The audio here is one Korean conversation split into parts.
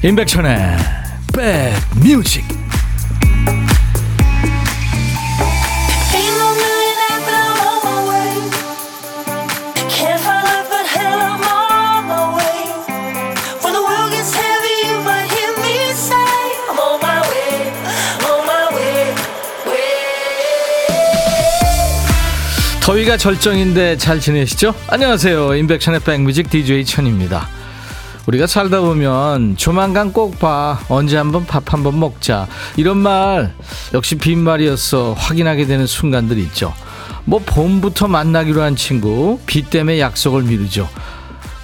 임백천의 백뮤직 더위가 절정인데 잘 지내시죠? 안녕하세요. 임백천의 백뮤직 DJ 천입니다 우리가 살다 보면 조만간 꼭 봐. 언제 한번 밥 한번 먹자. 이런 말 역시 빈말이었어. 확인하게 되는 순간들 있죠. 뭐 봄부터 만나기로 한 친구 비 때문에 약속을 미루죠.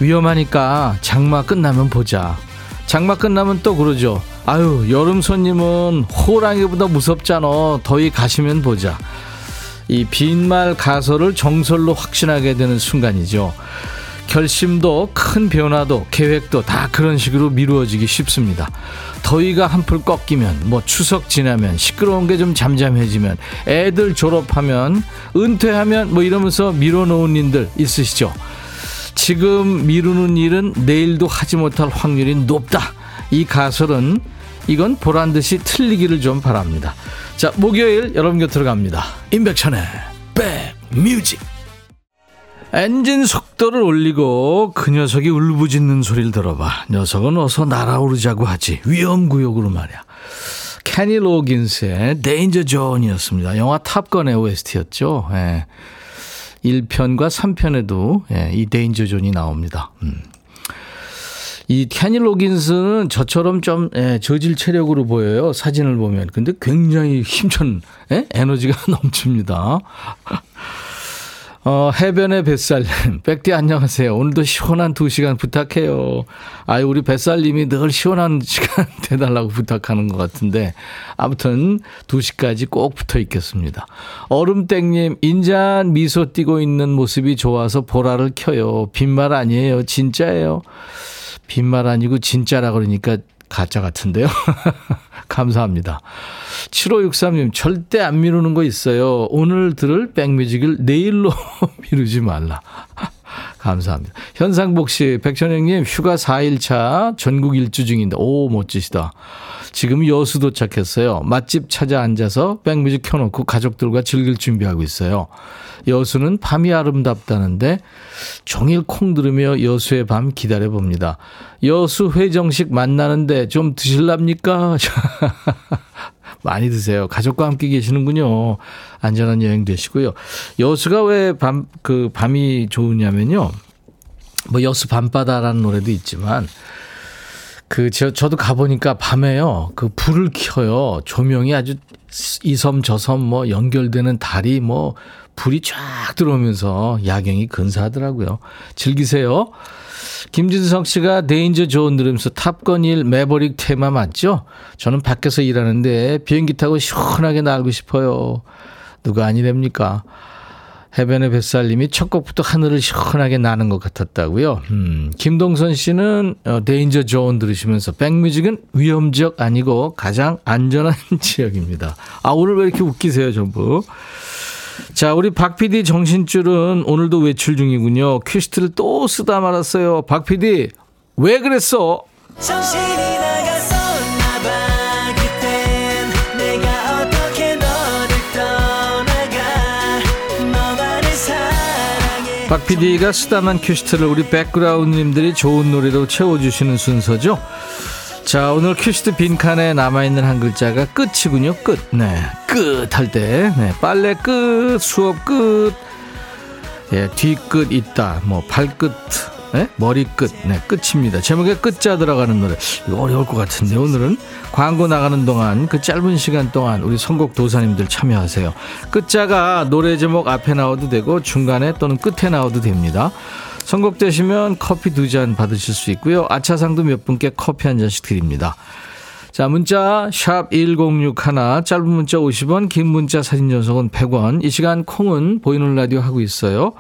위험하니까 장마 끝나면 보자. 장마 끝나면 또 그러죠. 아유 여름 손님은 호랑이보다 무섭잖아. 더위 가시면 보자. 이 빈말 가설을 정설로 확신하게 되는 순간이죠. 결심도 큰 변화도 계획도 다 그런 식으로 미루어지기 쉽습니다. 더위가 한풀 꺾이면 뭐 추석 지나면 시끄러운 게 좀 잠잠해지면 애들 졸업하면 은퇴하면 뭐 이러면서 미뤄놓은 일들 있으시죠? 지금 미루는 일은 내일도 하지 못할 확률이 높다. 이 가설은 이건 보란 듯이 틀리기를 좀 바랍니다. 자, 목요일 여러분 곁으로 갑니다. 임백천의 백뮤직. 엔진 속도를 올리고 그 녀석이 울부짖는 소리를 들어봐. 녀석은 어서 날아오르자고 하지. 위험구역으로 말이야. 케니 로긴스의 Danger Zone이었습니다. 영화 Top Gun의 OST였죠. 예. 1편과 3편에도 예, 이 Danger Zone이 나옵니다. 음. 이 케니 로긴스는 저처럼 좀 예, 저질 체력으로 보여요. 사진을 보면. 근데 굉장히 힘찬 예? 에너지가 넘칩니다. 어, 해변의 뱃살님. 백디 안녕하세요. 오늘도 시원한 두 시간 부탁해요. 아유, 우리 뱃살님이 늘 시원한 시간 돼달라고 부탁하는 것 같은데. 아무튼 두 시까지 꼭 붙어 있겠습니다. 얼음땡님, 인자한 미소 띄고 있는 모습이 좋아서 보라를 켜요. 빈말 아니에요. 진짜예요. 빈말 아니고 진짜라 그러니까 가짜 같은데요. 감사합니다. 7563님, 절대 안 미루는 거 있어요. 오늘 들을 백뮤직을 내일로 미루지 말라. 감사합니다. 현상복 씨, 백천영님, 휴가 4일차 전국 일주 중인데, 오, 멋지시다. 지금 여수 도착했어요. 맛집 찾아 앉아서 백뮤직 켜놓고 가족들과 즐길 준비하고 있어요. 여수는 밤이 아름답다는데 종일 콩 들으며 여수의 밤 기다려 봅니다. 여수 회정식 만나는데 좀 드실랍니까? 많이 드세요. 가족과 함께 계시는군요. 안전한 여행 되시고요. 여수가 왜 밤, 그 밤이 좋으냐면요. 뭐 여수 밤바다라는 노래도 있지만 그, 저, 저도 가보니까 밤에요. 그 불을 켜요. 조명이 아주 이 섬, 저 섬 뭐 연결되는 달이 뭐 불이 쫙 들어오면서 야경이 근사하더라고요. 즐기세요. 김진석 씨가 Danger Zone 들으면서 Top Gun 1 Maverick 테마 맞죠? 저는 밖에서 일하는데 비행기 타고 시원하게 날고 싶어요. 누가 아니랍니까? 해변의 뱃살님이 첫 곡부터 하늘을 시원하게 나는 것 같았다고요. 음, 김동선 씨는 어, Danger Zone 들으시면서 백뮤직은 위험 지역 아니고 가장 안전한 지역입니다. 아 오늘 왜 이렇게 웃기세요 전부. 자, 우리 박 PD 정신줄은 오늘도 외출 중이군요. 퀴스트를 또 쓰다 말았어요. 박 PD, 왜 그랬어? 박 PD가 쓰다만 퀴스트를 우리 백그라운드님들이 좋은 노래로 채워주시는 순서죠. 자, 오늘 퀴스트 빈칸에 남아있는 한 글자가 끝이군요. 끝. 네. 끝 할 때. 네. 빨래 끝, 수업 끝. 예, 뒤끝 있다. 뭐, 발끝. 네? 머리끝. 네, 끝입니다. 제목에 끝자 들어가는 노래. 이거 어려울 것 같은데, 오늘은. 광고 나가는 동안, 그 짧은 시간 동안 우리 선곡 도사님들 참여하세요. 끝자가 노래 제목 앞에 나와도 되고, 중간에 또는 끝에 나와도 됩니다. 선곡되시면 커피 두 잔 받으실 수 있고요. 아차상도 몇 분께 커피 한 잔씩 드립니다. 자, 문자 샵 1061, 짧은 문자 50원, 긴 문자 사진 전송은 100원. 이 시간 콩은 보이는 라디오 하고 있어요.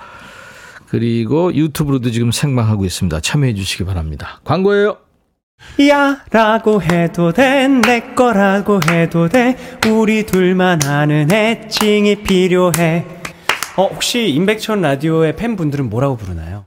그리고 유튜브로도 지금 생방하고 있습니다. 참여해 주시기 바랍니다. 광고예요. 야 라고 해도 돼 내 거라고 해도 돼 우리 둘만 아는 애칭이 필요해 어 혹시 임백천 라디오의 팬분들은 뭐라고 부르나요?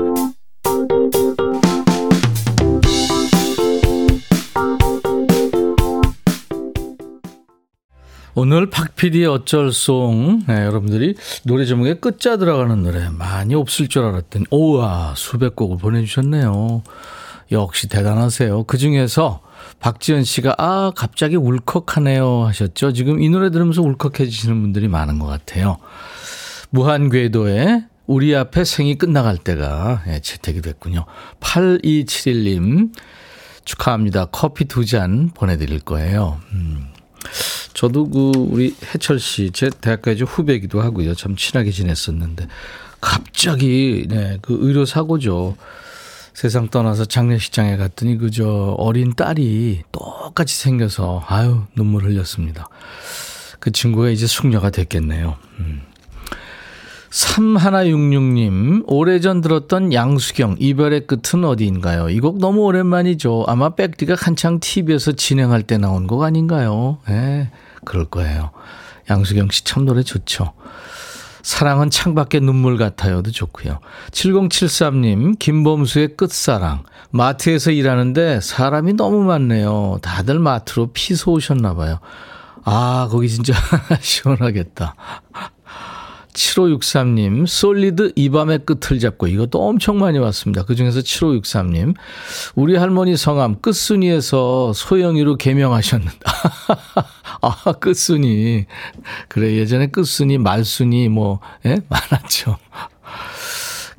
오늘 박PD의 어쩔 송 네, 여러분들이 노래 제목에 끝자 들어가는 노래 많이 없을 줄 알았더니 오와 수백 곡을 보내주셨네요. 역시 대단하세요. 그 중에서 박지연 씨가 아 갑자기 울컥하네요 하셨죠. 지금 이 노래 들으면서 울컥해지시는 분들이 많은 것 같아요. 무한궤도에 우리 앞에 생이 끝나갈 때가 예, 채택이 됐군요. 8271님 축하합니다. 커피 두 잔 보내드릴 거예요. 음. 저도 그 우리 해철 씨, 제 대학까지 후배기도 하고요. 참 친하게 지냈었는데 갑자기 네, 그 의료 사고죠. 세상 떠나서 장례식장에 갔더니 그저 어린 딸이 똑같이 생겨서 아유 눈물 흘렸습니다. 그 친구가 이제 숙녀가 됐겠네요. 음. 3166님, 오래전 들었던 양수경, 이별의 끝은 어디인가요? 이 곡 너무 오랜만이죠. 아마 백디가 한창 TV에서 진행할 때 나온 곡 아닌가요? 예, 네, 그럴 거예요. 양수경 씨 참 노래 좋죠. 사랑은 창밖에 눈물 같아요도 좋고요. 7073님, 김범수의 끝사랑. 마트에서 일하는데 사람이 너무 많네요. 다들 마트로 피서 오셨나 봐요. 아, 거기 진짜 시원하겠다. 7563님, 솔리드 이 밤의 끝을 잡고 이것도 엄청 많이 왔습니다. 그 중에서 7563님, 우리 할머니 성함 끝순이에서 소영이로 개명하셨는데. 아, 끝순이. 그래, 예전에 끝순이, 말순이 뭐, 예? 많았죠.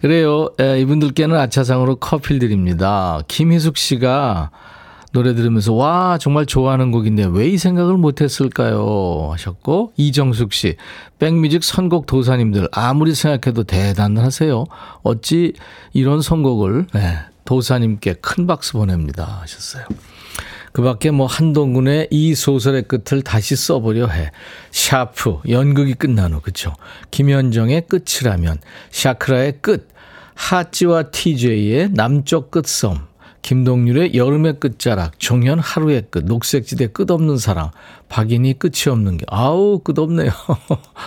그래요. 예, 이분들께는 아차상으로 커피를 드립니다. 김희숙 씨가 노래 들으면서 와 정말 좋아하는 곡인데 왜 이 생각을 못했을까요? 하셨고 이정숙 씨 백뮤직 선곡 도사님들 아무리 생각해도 대단하세요. 어찌 이런 선곡을 네, 도사님께 큰 박수 보냅니다. 하셨어요. 그 밖에 뭐 한동근의 이 소설의 끝을 다시 써보려 해. 샤프 연극이 끝난 후 그쵸? 김현정의 끝이라면 샤크라의 끝 하찌와 TJ의 남쪽 끝섬 김동률의 여름의 끝자락, 종현 하루의 끝, 녹색지대 끝없는 사랑, 박인희 끝이 없는 길, 아우, 끝없네요.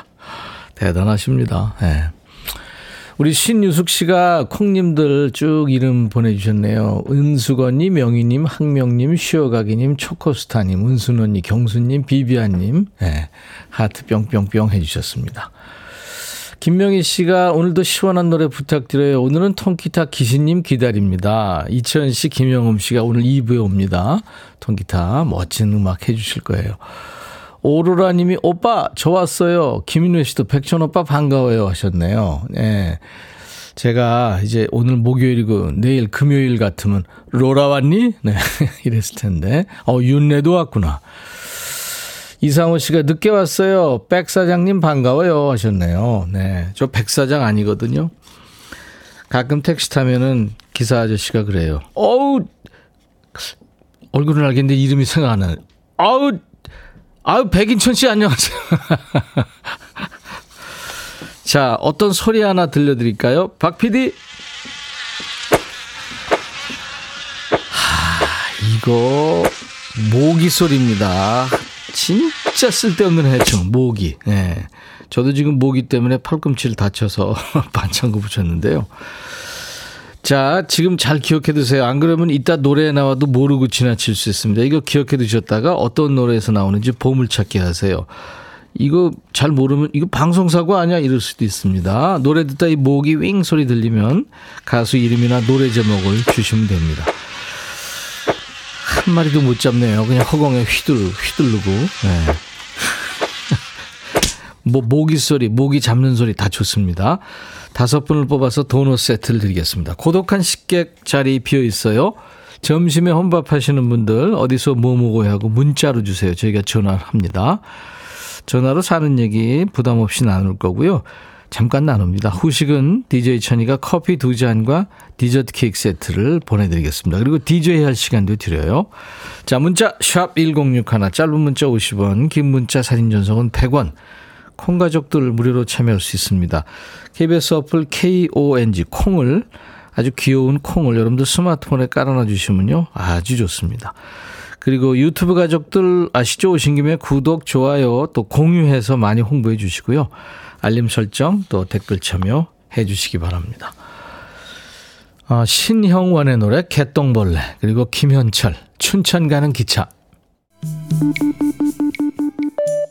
대단하십니다. 네. 우리 신유숙 씨가 콩님들 쭉 이름 보내주셨네요. 은수건님, 명희님, 항명님, 쉬어가기님, 초코스타님, 은순언니, 경수님, 비비안님, 네. 하트 뿅뿅뿅 해주셨습니다. 김명희 씨가 오늘도 시원한 노래 부탁드려요. 오늘은 통기타 기신님 기다립니다. 이천 씨, 김영음 씨가 오늘 2부에 옵니다. 통기타 멋진 음악 해주실 거예요. 오로라 님이 오빠 저 왔어요. 김인회 씨도 백천 오빠 반가워요 하셨네요. 네. 제가 이제 오늘 목요일이고 내일 금요일 같으면 로라 왔니? 네. 이랬을 텐데. 어, 윤래도 왔구나. 이상호 씨가 늦게 왔어요. 백 사장님 반가워요 하셨네요. 네. 저 백 사장 아니거든요. 가끔 택시 타면은 기사 아저씨가 그래요. 어우, 얼굴은 알겠는데 이름이 생각 안 나요. 아우, 아우, 백인천 씨 안녕하세요. 자, 어떤 소리 하나 들려 드릴까요? 박 PD? 하, 이거, 모기 소리입니다. 진짜 쓸데없는 해충, 모기. 예. 저도 지금 모기 때문에 팔꿈치를 다쳐서 반창고 붙였는데요. 자, 지금 잘 기억해 두세요. 안 그러면 이따 노래에 나와도 모르고 지나칠 수 있습니다. 이거 기억해 두셨다가 어떤 노래에서 나오는지 보물찾기 하세요. 이거 잘 모르면 이거 방송사고 아니야 이럴 수도 있습니다. 노래 듣다 이 모기 윙 소리 들리면 가수 이름이나 노래 제목을 주시면 됩니다. 한 마리도 못 잡네요. 그냥 허공에 휘둘, 휘둘르고. 네. 뭐, 모기 소리, 모기 잡는 소리 다 좋습니다. 다섯 분을 뽑아서 도넛 세트를 드리겠습니다. 고독한 식객 자리 비어 있어요. 점심에 혼밥 하시는 분들 어디서 뭐 먹어야 하고 문자로 주세요. 저희가 전화를 합니다. 전화로 사는 얘기 부담 없이 나눌 거고요. 잠깐 나눕니다. 후식은 DJ 천이가 커피 두 잔과 디저트 케이크 세트를 보내드리겠습니다. 그리고 DJ 할 시간도 드려요. 자, 문자 샵 1061, 짧은 문자 50원, 긴 문자 사진 전송은 100원. 콩 가족들 무료로 참여할 수 있습니다. KBS 어플 KONG 콩을 아주 귀여운 콩을 여러분들 스마트폰에 깔아놔 주시면요. 아주 좋습니다. 그리고 유튜브 가족들 아시죠? 오신 김에 구독, 좋아요 또 공유해서 많이 홍보해 주시고요. 알림 설정 또 댓글 참여 해 주시기 바랍니다. 어, 신형원의 노래 개똥벌레 그리고 김현철 춘천 가는 기차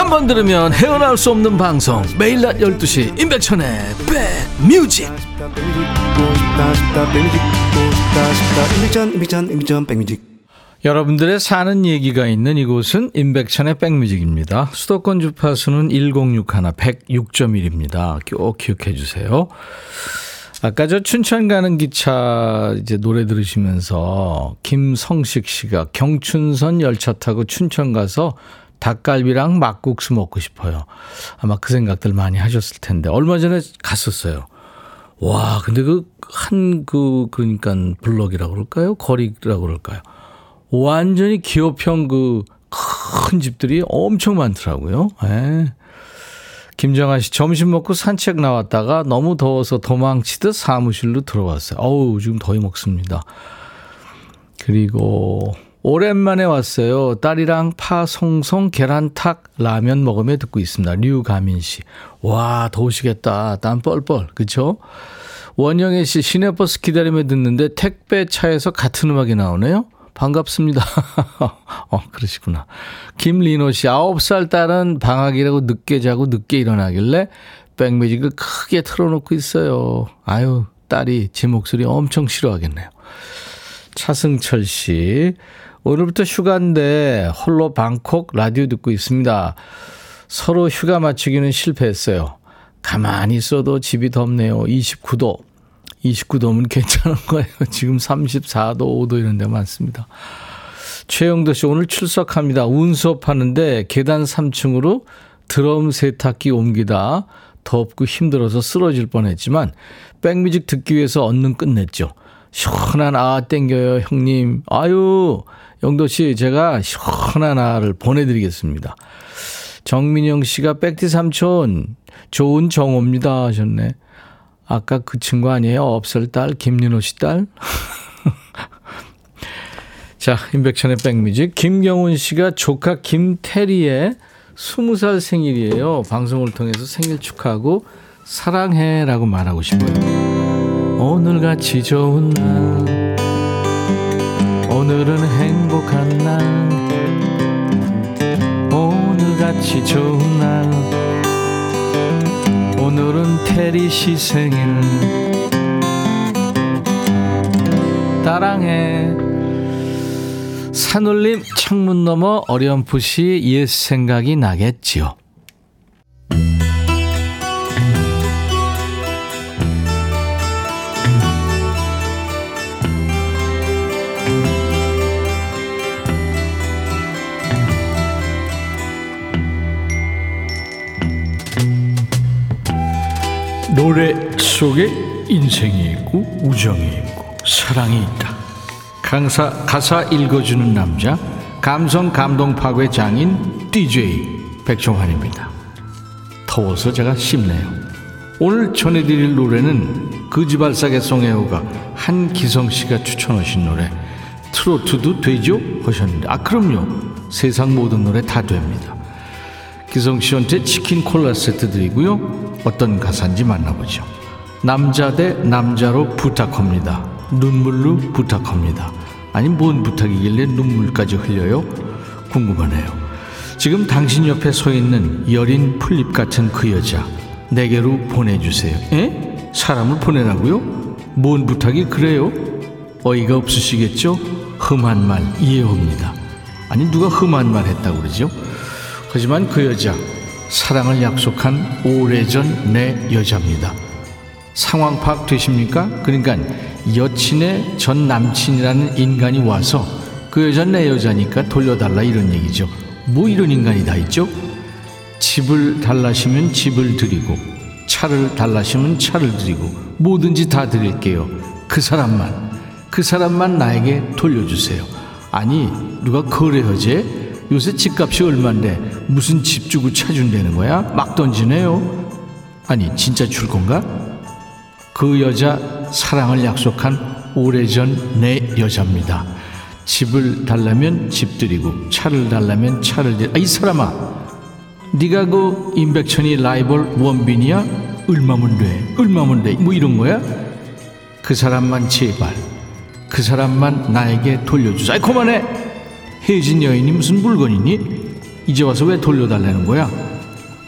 한 번 들으면 헤어나올 수 없는 방송 매일 낮 12시 임백천의 백뮤직 여러분들의 사는 얘기가 있는 이곳은 임백천의 백뮤직입니다. 수도권 주파수는 1061, 106.1입니다. 꼭 기억해 주세요. 아까 저 춘천 가는 기차 이제 노래 들으시면서 김성식 씨가 경춘선 열차 타고 춘천 가서 닭갈비랑 막국수 먹고 싶어요. 아마 그 생각들 많이 하셨을 텐데 얼마 전에 갔었어요. 와, 근데 그한그 그러니까 블럭이라고 그럴까요? 거리라고 그럴까요? 완전히 기업형 그 큰 집들이 엄청 많더라고요. 예. 김정아 씨 점심 먹고 산책 나왔다가 너무 더워서 도망치듯 사무실로 들어왔어요. 어우, 지금 더위 먹습니다. 그리고 오랜만에 왔어요. 딸이랑 파 송송 계란탁 라면 먹으며 듣고 있습니다. 류가민 씨. 와, 더우시겠다. 땀 뻘뻘. 그쵸? 원영애 씨 시내버스 기다리며 듣는데 택배 차에서 같은 음악이 나오네요. 반갑습니다. 어, 그러시구나. 김리노 씨, 9살 딸은 방학이라고 늦게 자고 늦게 일어나길래 백뮤직을 크게 틀어놓고 있어요. 아유, 딸이 제 목소리 엄청 싫어하겠네요. 차승철 씨, 오늘부터 휴가인데 홀로 방콕 라디오 듣고 있습니다. 서로 휴가 맞추기는 실패했어요. 가만히 있어도 집이 덥네요. 29도. 29도면 괜찮은 거예요. 지금 34도, 5도 이런 데 많습니다. 최영도 씨 오늘 출석합니다. 운 수업하는데 계단 3층으로 드럼 세탁기 옮기다 덥고 힘들어서 쓰러질 뻔했지만 백뮤직 듣기 위해서 얼른 끝냈죠. 시원한 아 땡겨요 형님. 아유 영도 씨 제가 시원한 아를 보내드리겠습니다. 정민영 씨가 백티 삼촌 좋은 정호입니다 하셨네. 아까 그 친구 아니에요? 없을 딸 김윤호 씨 딸? 자, 임백천의 백뮤직. 김경훈 씨가 조카 김태리의 20살 생일이에요. 방송을 통해서 생일 축하하고 사랑해 라고 말하고 싶어요. 오늘같이 좋은 날, 오늘은 행복한 날, 오늘같이 좋은 날, 오늘은 테리 씨 생일. 따랑해. 산울림 창문 너머 어렴풋이 옛 생각이 나겠지요. 노래 속에 인생이 있고 우정이 있고 사랑이 있다. 강사, 가사 읽어주는 남자, 감성 감동 파괴 장인 DJ 백종환입니다. 더워서 제가 씹네요. 오늘 전해드릴 노래는 그지발사계 송혜호가 한기성 씨가 추천하신 노래 트로트도 되죠? 하셨는데 아 그럼요. 세상 모든 노래 다 됩니다. 기성 씨한테 치킨 콜라 세트 드리고요. 어떤 가사인지 만나보죠. 남자 대 남자로 부탁합니다. 눈물로 부탁합니다. 아니 뭔 부탁이길래 눈물까지 흘려요? 궁금하네요. 지금 당신 옆에 서 있는 여린 풀잎 같은 그 여자 내게로 보내주세요. 에? 사람을 보내라고요? 뭔 부탁이 그래요? 어이가 없으시겠죠? 흠한 말 이해합니다. 아니 누가 흠한 말 했다고 그러죠? 하지만 그 여자 사랑을 약속한 오래전 내 여자입니다. 상황 파악 되십니까? 그러니까 여친의 전 남친이라는 인간이 와서 그 여자 내 여자니까 돌려달라 이런 얘기죠. 뭐 이런 인간이 다 있죠? 집을 달라시면 집을 드리고 차를 달라시면 차를 드리고 뭐든지 다 드릴게요. 그 사람만 그 사람만 나에게 돌려주세요. 아니 누가 거래하지? 요새 집값이 얼만데 무슨 집 주고 차 준다는 거야? 막 던지네요. 아니 진짜 줄 건가? 그 여자 사랑을 약속한 오래전 내 여자입니다. 집을 달라면 집 드리고 차를 달라면 차를 드리. 아, 이 사람아, 네가 그 임백천이 라이벌 원빈이야? 얼마면 돼? 얼마면 돼? 뭐 이런 거야? 그 사람만 제발, 그 사람만 나에게 돌려주자. 아이 그만해. 혜진 여인이 무슨 물건이니? 이제 와서 왜 돌려달라는 거야?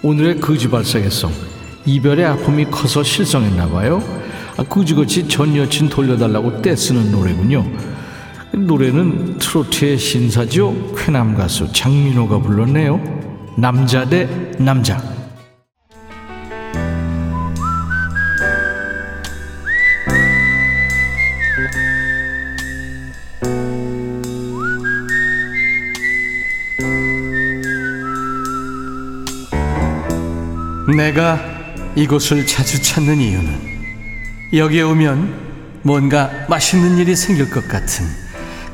오늘의 거지발사겠성 이별의 아픔이 커서 실성했나 봐요. 아, 그지같이 전 여친 돌려달라고 떼쓰는 노래군요. 노래는 트로트의 신사죠. 쾌남 가수 장민호가 불렀네요. 남자 대 남자. 내가 이곳을 자주 찾는 이유는 여기에 오면 뭔가 맛있는 일이 생길 것 같은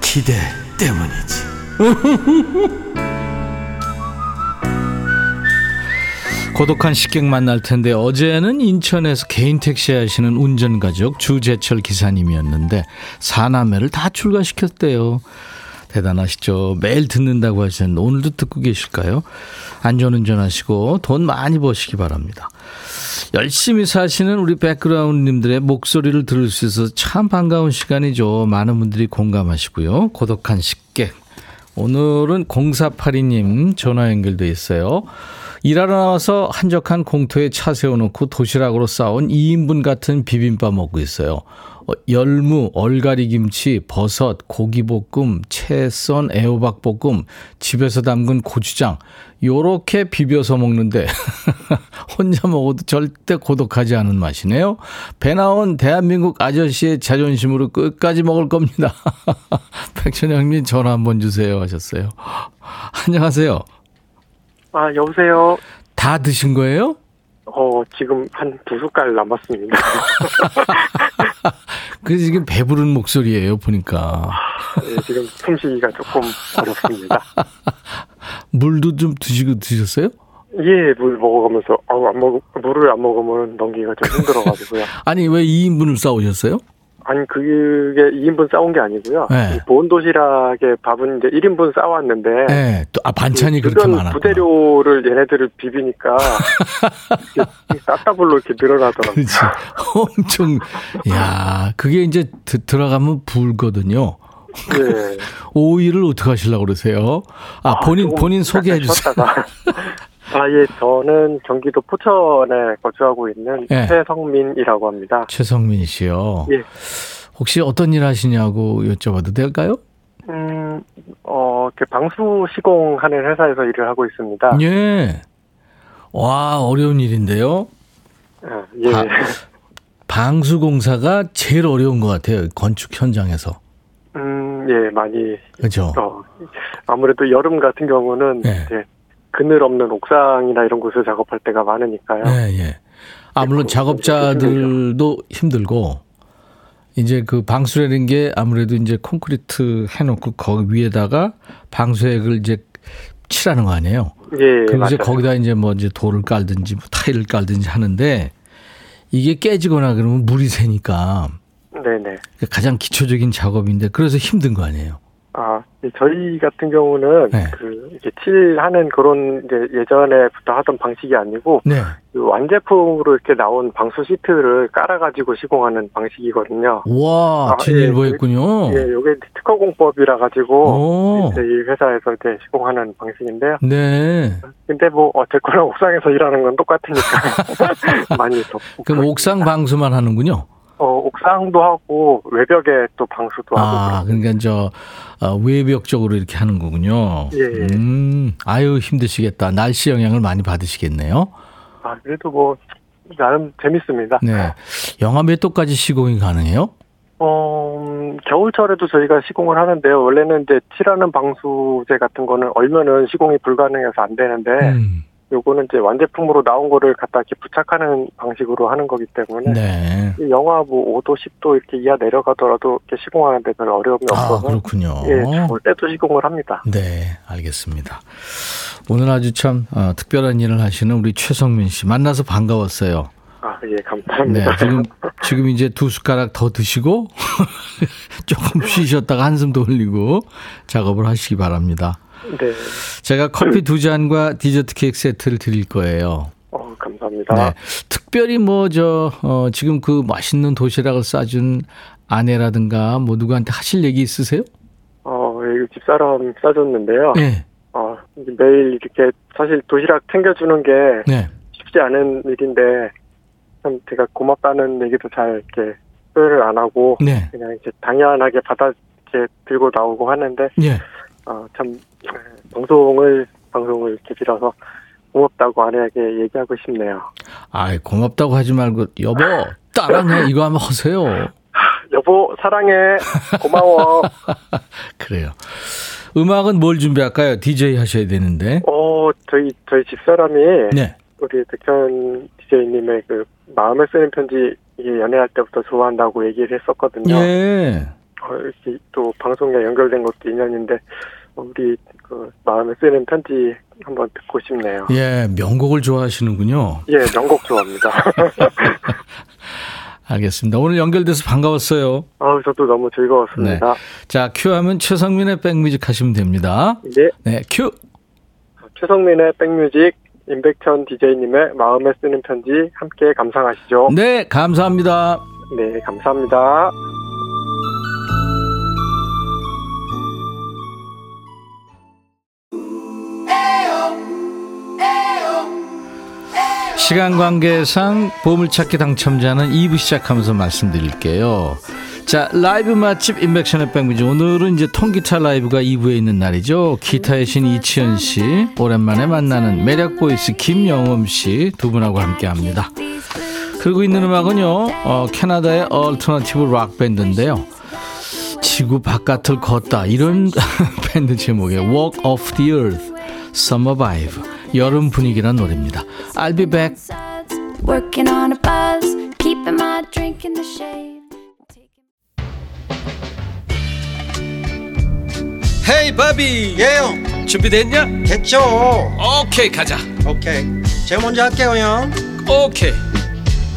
기대 때문이지. 고독한 식객 만날 텐데 어제는 인천에서 개인 택시 하시는 운전가족 주재철 기사님이었는데 사남매를 다 출가시켰대요. 대단하시죠. 매일 듣는다고 하셨는데 오늘도 듣고 계실까요? 안전운전 하시고 돈 많이 버시기 바랍니다. 열심히 사시는 우리 백그라운드님들의 목소리를 들을 수 있어서 참 반가운 시간이죠. 많은 분들이 공감하시고요. 고독한 식객. 오늘은 0482님 전화 연결돼 있어요. 일하러 나와서 한적한 공터에 차 세워놓고 도시락으로 싸온 2인분 같은 비빔밥 먹고 있어요. 어, 열무, 얼갈이 김치, 버섯, 고기볶음, 채썬 애호박볶음, 집에서 담근 고추장 요렇게 비벼서 먹는데 혼자 먹어도 절대 고독하지 않은 맛이네요. 배 나온 대한민국 아저씨의 자존심으로 끝까지 먹을 겁니다. 백천영님 전화 한번 주세요 하셨어요. 안녕하세요. 아, 여보세요. 다 드신 거예요? 어, 지금 한 두 숟갈 남았습니다. 그래서 지금 배부른 목소리예요, 보니까. 네, 지금 숨쉬기가 조금 어렵습니다. 물도 좀 드시고 드셨어요? 예, 물 먹어가면서, 아우, 안 먹, 물을 안 먹으면 넘기기가 좀 힘들어가지고요. 아니, 왜 2인분을 싸우셨어요? 아니, 그게 2인분 싸온 게 아니고요. 네. 이 보온 도시락에 밥은 이제 1인분 싸왔는데. 네. 또, 아, 반찬이 그 그렇게 많았구나. 부대료를 얘네들을 비비니까 싹다불로 이렇게 늘어나더라고요. 그렇지. 엄청, 야 그게 이제 드, 들어가면 불거든요. 네. 오이를 어떻게 하시려고 그러세요? 아, 본인, 조금 본인 약간 소개해 주세요. 아, 예, 저는 경기도 포천에 거주하고 있는 예. 최성민이라고 합니다. 최성민 씨요. 예. 혹시 어떤 일 하시냐고 여쭤봐도 될까요? 음, 어, 이렇게 방수 시공하는 회사에서 일을 하고 있습니다. 예. 와, 어려운 일인데요. 아, 예. 아, 방수공사가 제일 어려운 것 같아요. 건축 현장에서. 음, 예, 많이, 그죠? 어, 아무래도 여름 같은 경우는 예. 그늘 없는 옥상이나 이런 곳을 작업할 때가 많으니까요. 예, 예. 아, 물론 그- 작업자들도 힘들고, 이제 그 방수라는 게 아무래도 이제 콘크리트 해놓고 거기 위에다가 방수액을 이제 칠하는 거 아니에요? 예, 그리고 이제 맞아요. 거기다 이제 뭐 이제 돌을 깔든지 뭐 타일을 깔든지 하는데 이게 깨지거나 그러면 물이 새니까 네네. 가장 기초적인 작업인데 그래서 힘든 거 아니에요? 아, 이 저희 같은 경우는 네. 그 이제 칠하는 그런 이제 예전에부터 하던 방식이 아니고 네. 그 완제품으로 이렇게 나온 방수 시트를 깔아가지고 시공하는 방식이거든요. 와, 아, 진일보했군요. 예, 요게 특허 공법이라 가지고 오. 저희 회사에서 이렇게 시공하는 방식인데요. 네. 근데 뭐 어쨌거나 옥상에서 일하는 건 똑같으니까 많이 덥고. 그럼 옥상 방수만 하는군요. 어, 옥상도 하고 외벽에 또 방수도 하고. 아, 그러니까 저 어, 외벽 쪽으로 이렇게 하는 거군요. 예, 예. 음, 아유 힘드시겠다. 날씨 영향을 많이 받으시겠네요. 아, 그래도 뭐 나름 재밌습니다. 네. 영하 몇 도까지 시공이 가능해요? 어, 음, 겨울철에도 저희가 시공을 하는데요. 원래는 이제 칠하는 방수제 같은 거는 얼면은 시공이 불가능해서 안 되는데, 음. 요거는 이제 완제품으로 나온 거를 갖다 이렇게 부착하는 방식으로 하는 거기 때문에, 네. 이 영하 뭐 5도, 10도 이렇게 이하 내려가더라도 이렇게 시공하는데 별 어려움이 아, 없어서, 그렇군요. 예, 때도 시공을 합니다. 네, 알겠습니다. 오늘 아주 참 어, 특별한 일을 하시는 우리 최성민 씨 만나서 반가웠어요. 아, 예, 네, 감사합니다. 지금 지금 이제 두 숟가락 더 드시고 조금 쉬셨다가 한숨 돌리고 작업을 하시기 바랍니다. 네, 제가 커피 두 잔과 디저트 케이크 세트를 드릴 거예요. 어, 감사합니다. 네. 특별히 뭐, 저, 어, 지금 그 맛있는 도시락을 싸준 아내라든가 뭐 누구한테 하실 얘기 있으세요? 어, 예, 집사람 싸줬는데요. 네. 어, 매일 이렇게 사실 도시락 챙겨주는 게 네. 쉽지 않은 일인데 참 제가 고맙다는 얘기도 잘 이렇게 표현을 안 하고 네. 그냥 이제 당연하게 받아 이렇게 들고 나오고 하는데 예. 어, 참 에, 방송을 방송을 빌어서 고맙다고 아내에게 얘기하고 싶네요. 아이, 고맙다고 하지 말고, 여보, 따라해. 이거 한번 하세요. 여보 사랑해 고마워. 그래요. 음악은 뭘 준비할까요? DJ 하셔야 되는데. 어 저희 저희 집사람이 네. 우리 백현 DJ님의 그 마음에 쓰는 편지 연애할 때부터 좋아한다고 얘기를 했었거든요. 예. 어, 이렇게 또 방송에 연결된 것도 인연인데 어, 우리 그 마음에 쓰는 편지 한번 듣고 싶네요. 예, 명곡을 좋아하시는군요. 예, 명곡 좋아합니다. 알겠습니다. 오늘 연결돼서 반가웠어요. 아, 저도 너무 즐거웠습니다. 자, 큐 하면 최성민의 백뮤직 하시면 됩니다. 네, 네, 큐. 최성민의 백뮤직 임백천 DJ님의 마음에 쓰는 편지 함께 감상하시죠. 네, 감사합니다. 네, 감사합니다. 시간 관계상 보물찾기 당첨자는 2부 시작하면서 말씀드릴게요. 자, 라이브 맛집 인백션의 백뮤직. 오늘은 이제 통기타 라이브가 2부에 있는 날이죠. 기타의 신 이치현 씨, 오랜만에 만나는 매력 보이스 김영음 씨 두 분하고 함께 합니다. 그리고 있는 음악은요, 어, 캐나다의 얼터너티브 락 밴드인데요. 지구 바깥을 걷다. 이런 밴드 제목의 Walk off the Earth, Summer Vibe. 여름 분위기란 노래입니다. I'll be back. Working on a buzz, keeping my drink in the shade. 헤이 바비 예요 준비됐냐? 됐죠 오케이 가자 오케이 제가 먼저 할게요 형 오케이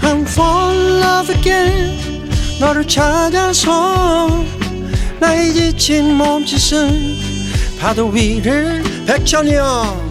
I'm fall in love again 너를 찾아서 나의 지친 몸짓은 파도 위를 백천이 형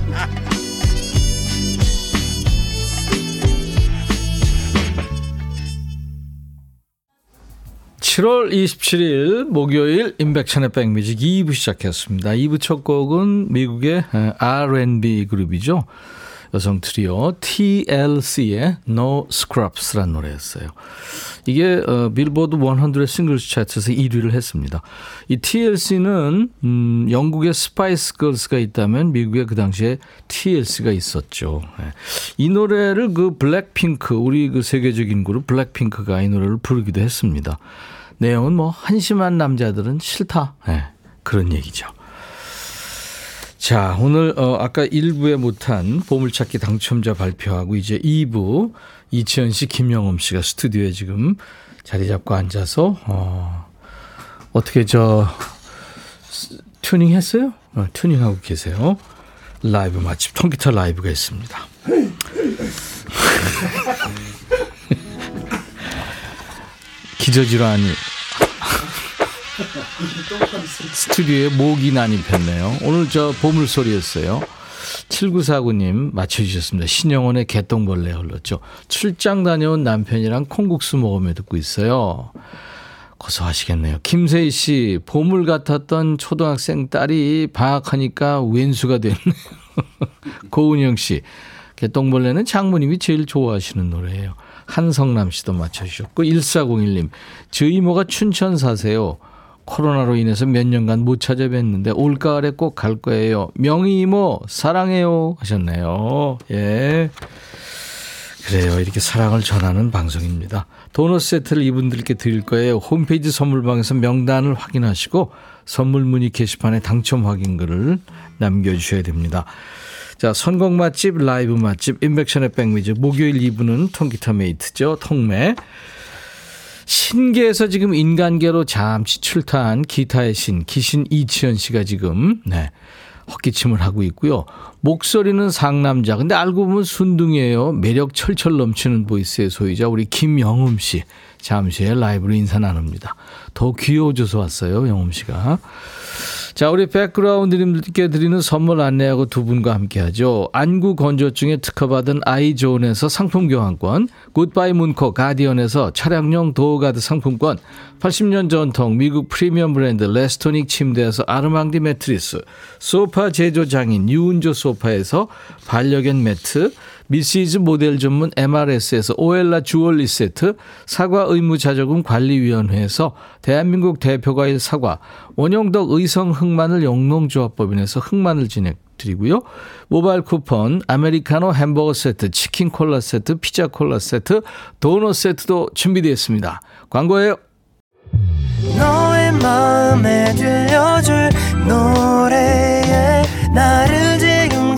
7월 27일 목요일 인백천의 백뮤직 2부 시작했습니다. 2부 첫 곡은 미국의 R&B 그룹이죠. 여성 트리오 TLC의 No Scrubs라는 노래였어요. 이게 어, 빌보드 100 Singles 차트에서 1위를 했습니다. 이 TLC는 음, 영국의 스파이스 걸스가 있다면 미국에 그 당시에 TLC가 있었죠. 네. 이 노래를 그 블랙핑크 우리 그 세계적인 그룹 블랙핑크가 이 노래를 부르기도 했습니다. 내용은 뭐 한심한 남자들은 싫다. 네. 그런 얘기죠. 자, 오늘 어 아까 1부에 못한 보물찾기 당첨자 발표하고 이제 2부 이치현 씨, 김영엄 씨가 스튜디오에 지금 자리 잡고 앉아서 어 어떻게 저 튜닝 했어요? 어, 튜닝하고 계세요. 라이브 마침 통기타 라이브가 있습니다. 기저질환이 스튜디오에 모기 난입했네요. 오늘 저 보물소리였어요. 7949님 맞춰주셨습니다. 신영원의 개똥벌레 흘렀죠. 출장 다녀온 남편이랑 콩국수 먹으며 듣고 있어요. 고소하시겠네요. 김세희 씨, 보물 같았던 초등학생 딸이 방학하니까 왼수가 됐네요. 고은영 씨, 개똥벌레는 장모님이 제일 좋아하시는 노래예요. 한성남 씨도 맞춰주셨고 1401님 저희 이모가 춘천 사세요. 코로나로 인해서 몇 년간 못 찾아뵀는데 올가을에 꼭 갈 거예요. 명희 이모 사랑해요 하셨네요. 예. 그래요. 이렇게 사랑을 전하는 방송입니다. 도넛 세트를 이분들께 드릴 거예요. 홈페이지 선물방에서 명단을 확인하시고 선물 문의 게시판에 당첨 확인글을 남겨주셔야 됩니다. 자, 선곡 맛집, 라이브 맛집, 임백천의 백뮤직. 목요일 2부는 통기타 메이트죠. 통매. 신계에서 지금 인간계로 잠시 출타한 기타의 신, 기신 이치현 씨가 지금, 네. 헛기침을 하고 있고요. 목소리는 상남자. 근데 알고 보면 순둥이에요. 매력 철철 넘치는 보이스의 소유자 우리 김영음 씨. 잠시 후에 라이브로 인사 나눕니다. 더 귀여워져서 왔어요. 영음 씨가. 자, 우리 백그라운드님들께 드리는 선물 안내하고 두 분과 함께 하죠. 안구 건조증에 특허받은 아이존에서 상품 교환권, 굿바이 문코 가디언에서 차량용 도어가드 상품권, 80년 전통 미국 프리미엄 브랜드 레스토닉 침대에서 아르망디 매트리스, 소파 제조 장인 유운조 소파에서 반려견 매트, 미시즈 모델 전문 MRS에서 오엘라 주얼리 세트, 사과 의무자조금 관리위원회에서 대한민국 대표과일 사과, 원영덕 의성 흑마늘 영농조합법인에서 흑마늘 진행 드리고요. 모바일 쿠폰, 아메리카노 햄버거 세트, 치킨 콜라 세트, 피자 콜라 세트, 도넛 세트도 준비되어 있습니다. 광고예요. 너의 마음에 들려줄 노래에 나를 지금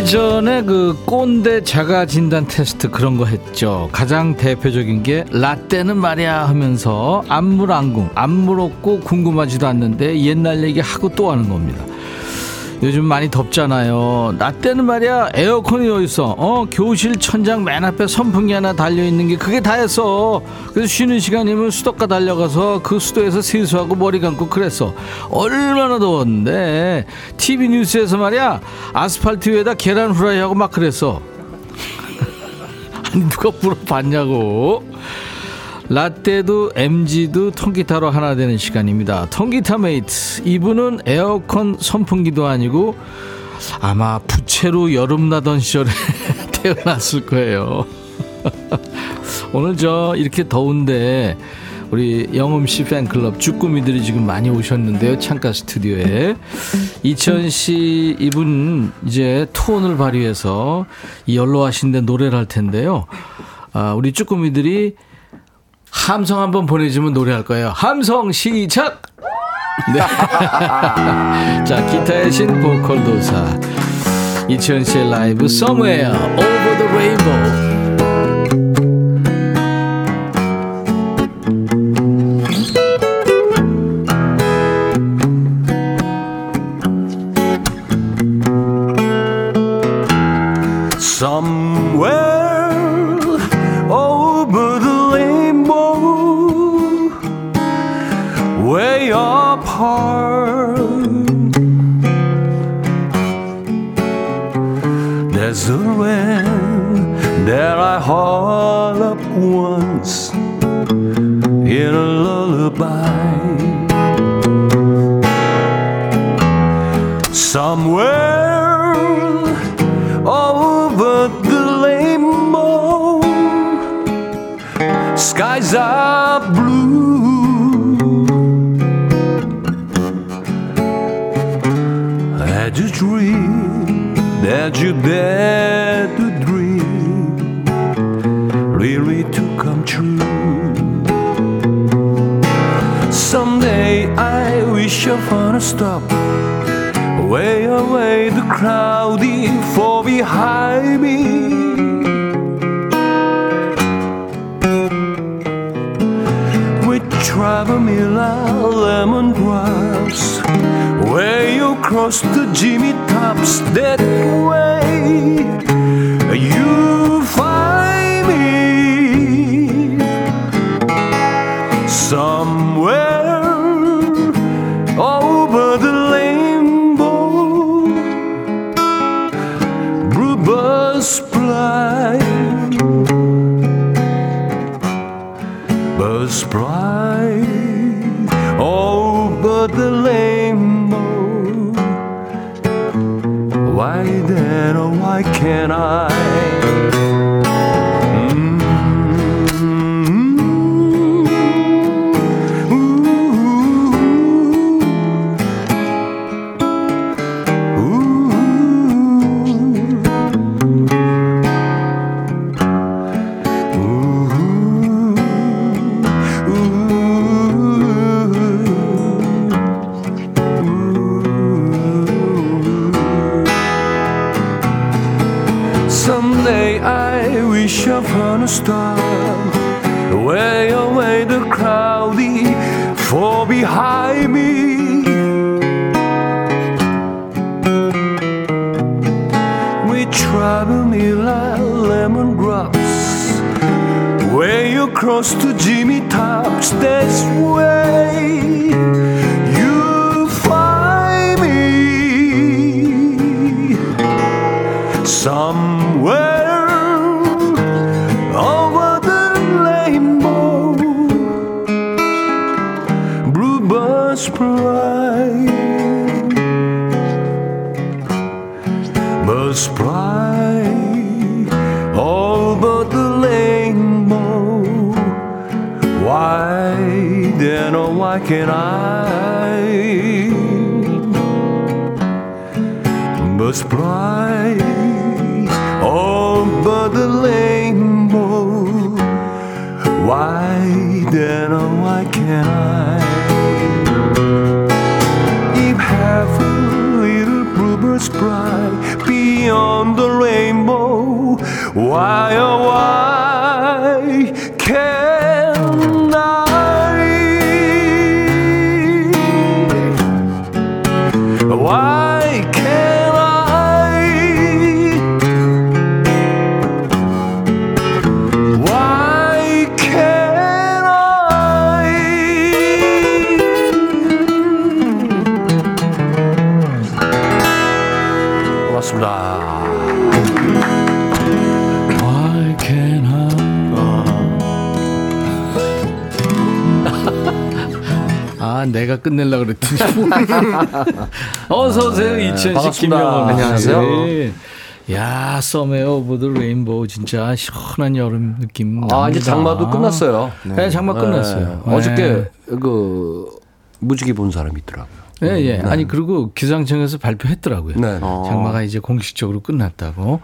예전에 그 꼰대 자가 진단 테스트 그런 거 했죠. 가장 대표적인 게 라떼는 말이야 하면서 안물안궁 안 물었고 궁금하지도 않는데 옛날 얘기 하고 또 하는 겁니다. 요즘 많이 덥잖아요. 나 때는 말이야 에어컨이 어딨어? 어 교실 천장 맨 앞에 선풍기 하나 달려 있는 게 그게 다였어. 그래서 쉬는 시간이면 수도가 달려가서 그 수도에서 세수하고 머리 감고 그랬어. 얼마나 더웠는데 TV 뉴스에서 말이야 아스팔트 위에다 계란 후라이하고 막 그랬어. 아니 누가 물어봤냐고. 라떼도 MZ도 통기타로 하나 되는 시간입니다. 통기타 메이트. 이분은 에어컨 선풍기도 아니고 아마 부채로 여름 나던 시절에 태어났을 거예요. 오늘 저 이렇게 더운데 우리 영음 씨 팬클럽 주꾸미들이 지금 많이 오셨는데요. 창가 스튜디오에. 이천 씨 이분 이제 투혼을 발휘해서 이 연로하신데 노래를 할 텐데요. 아, 우리 쭈꾸미들이 함성 한번 보내주면 노래할 거예요. 함성 시작! 네. 자, 기타의 신 보컬 도사. 이천 씨의 라이브 Somewhere Over the Rainbow. что 아, 내가 끝낼라 그랬더니. 어서 오세요, 이치현 씨. 김영원. 안녕하세요. 네. 야, Somewhere Over the Rainbow 진짜 시원한 여름 느낌. 아, 이제 납니다. 장마도 끝났어요. 네, 장마 끝났어요. 네. 어저께 네. 그 무지개 본 사람이 있더라고요. 예, 예. 아니, 그리고 기상청에서 발표했더라고요. 네. 장마가 이제 공식적으로 끝났다고.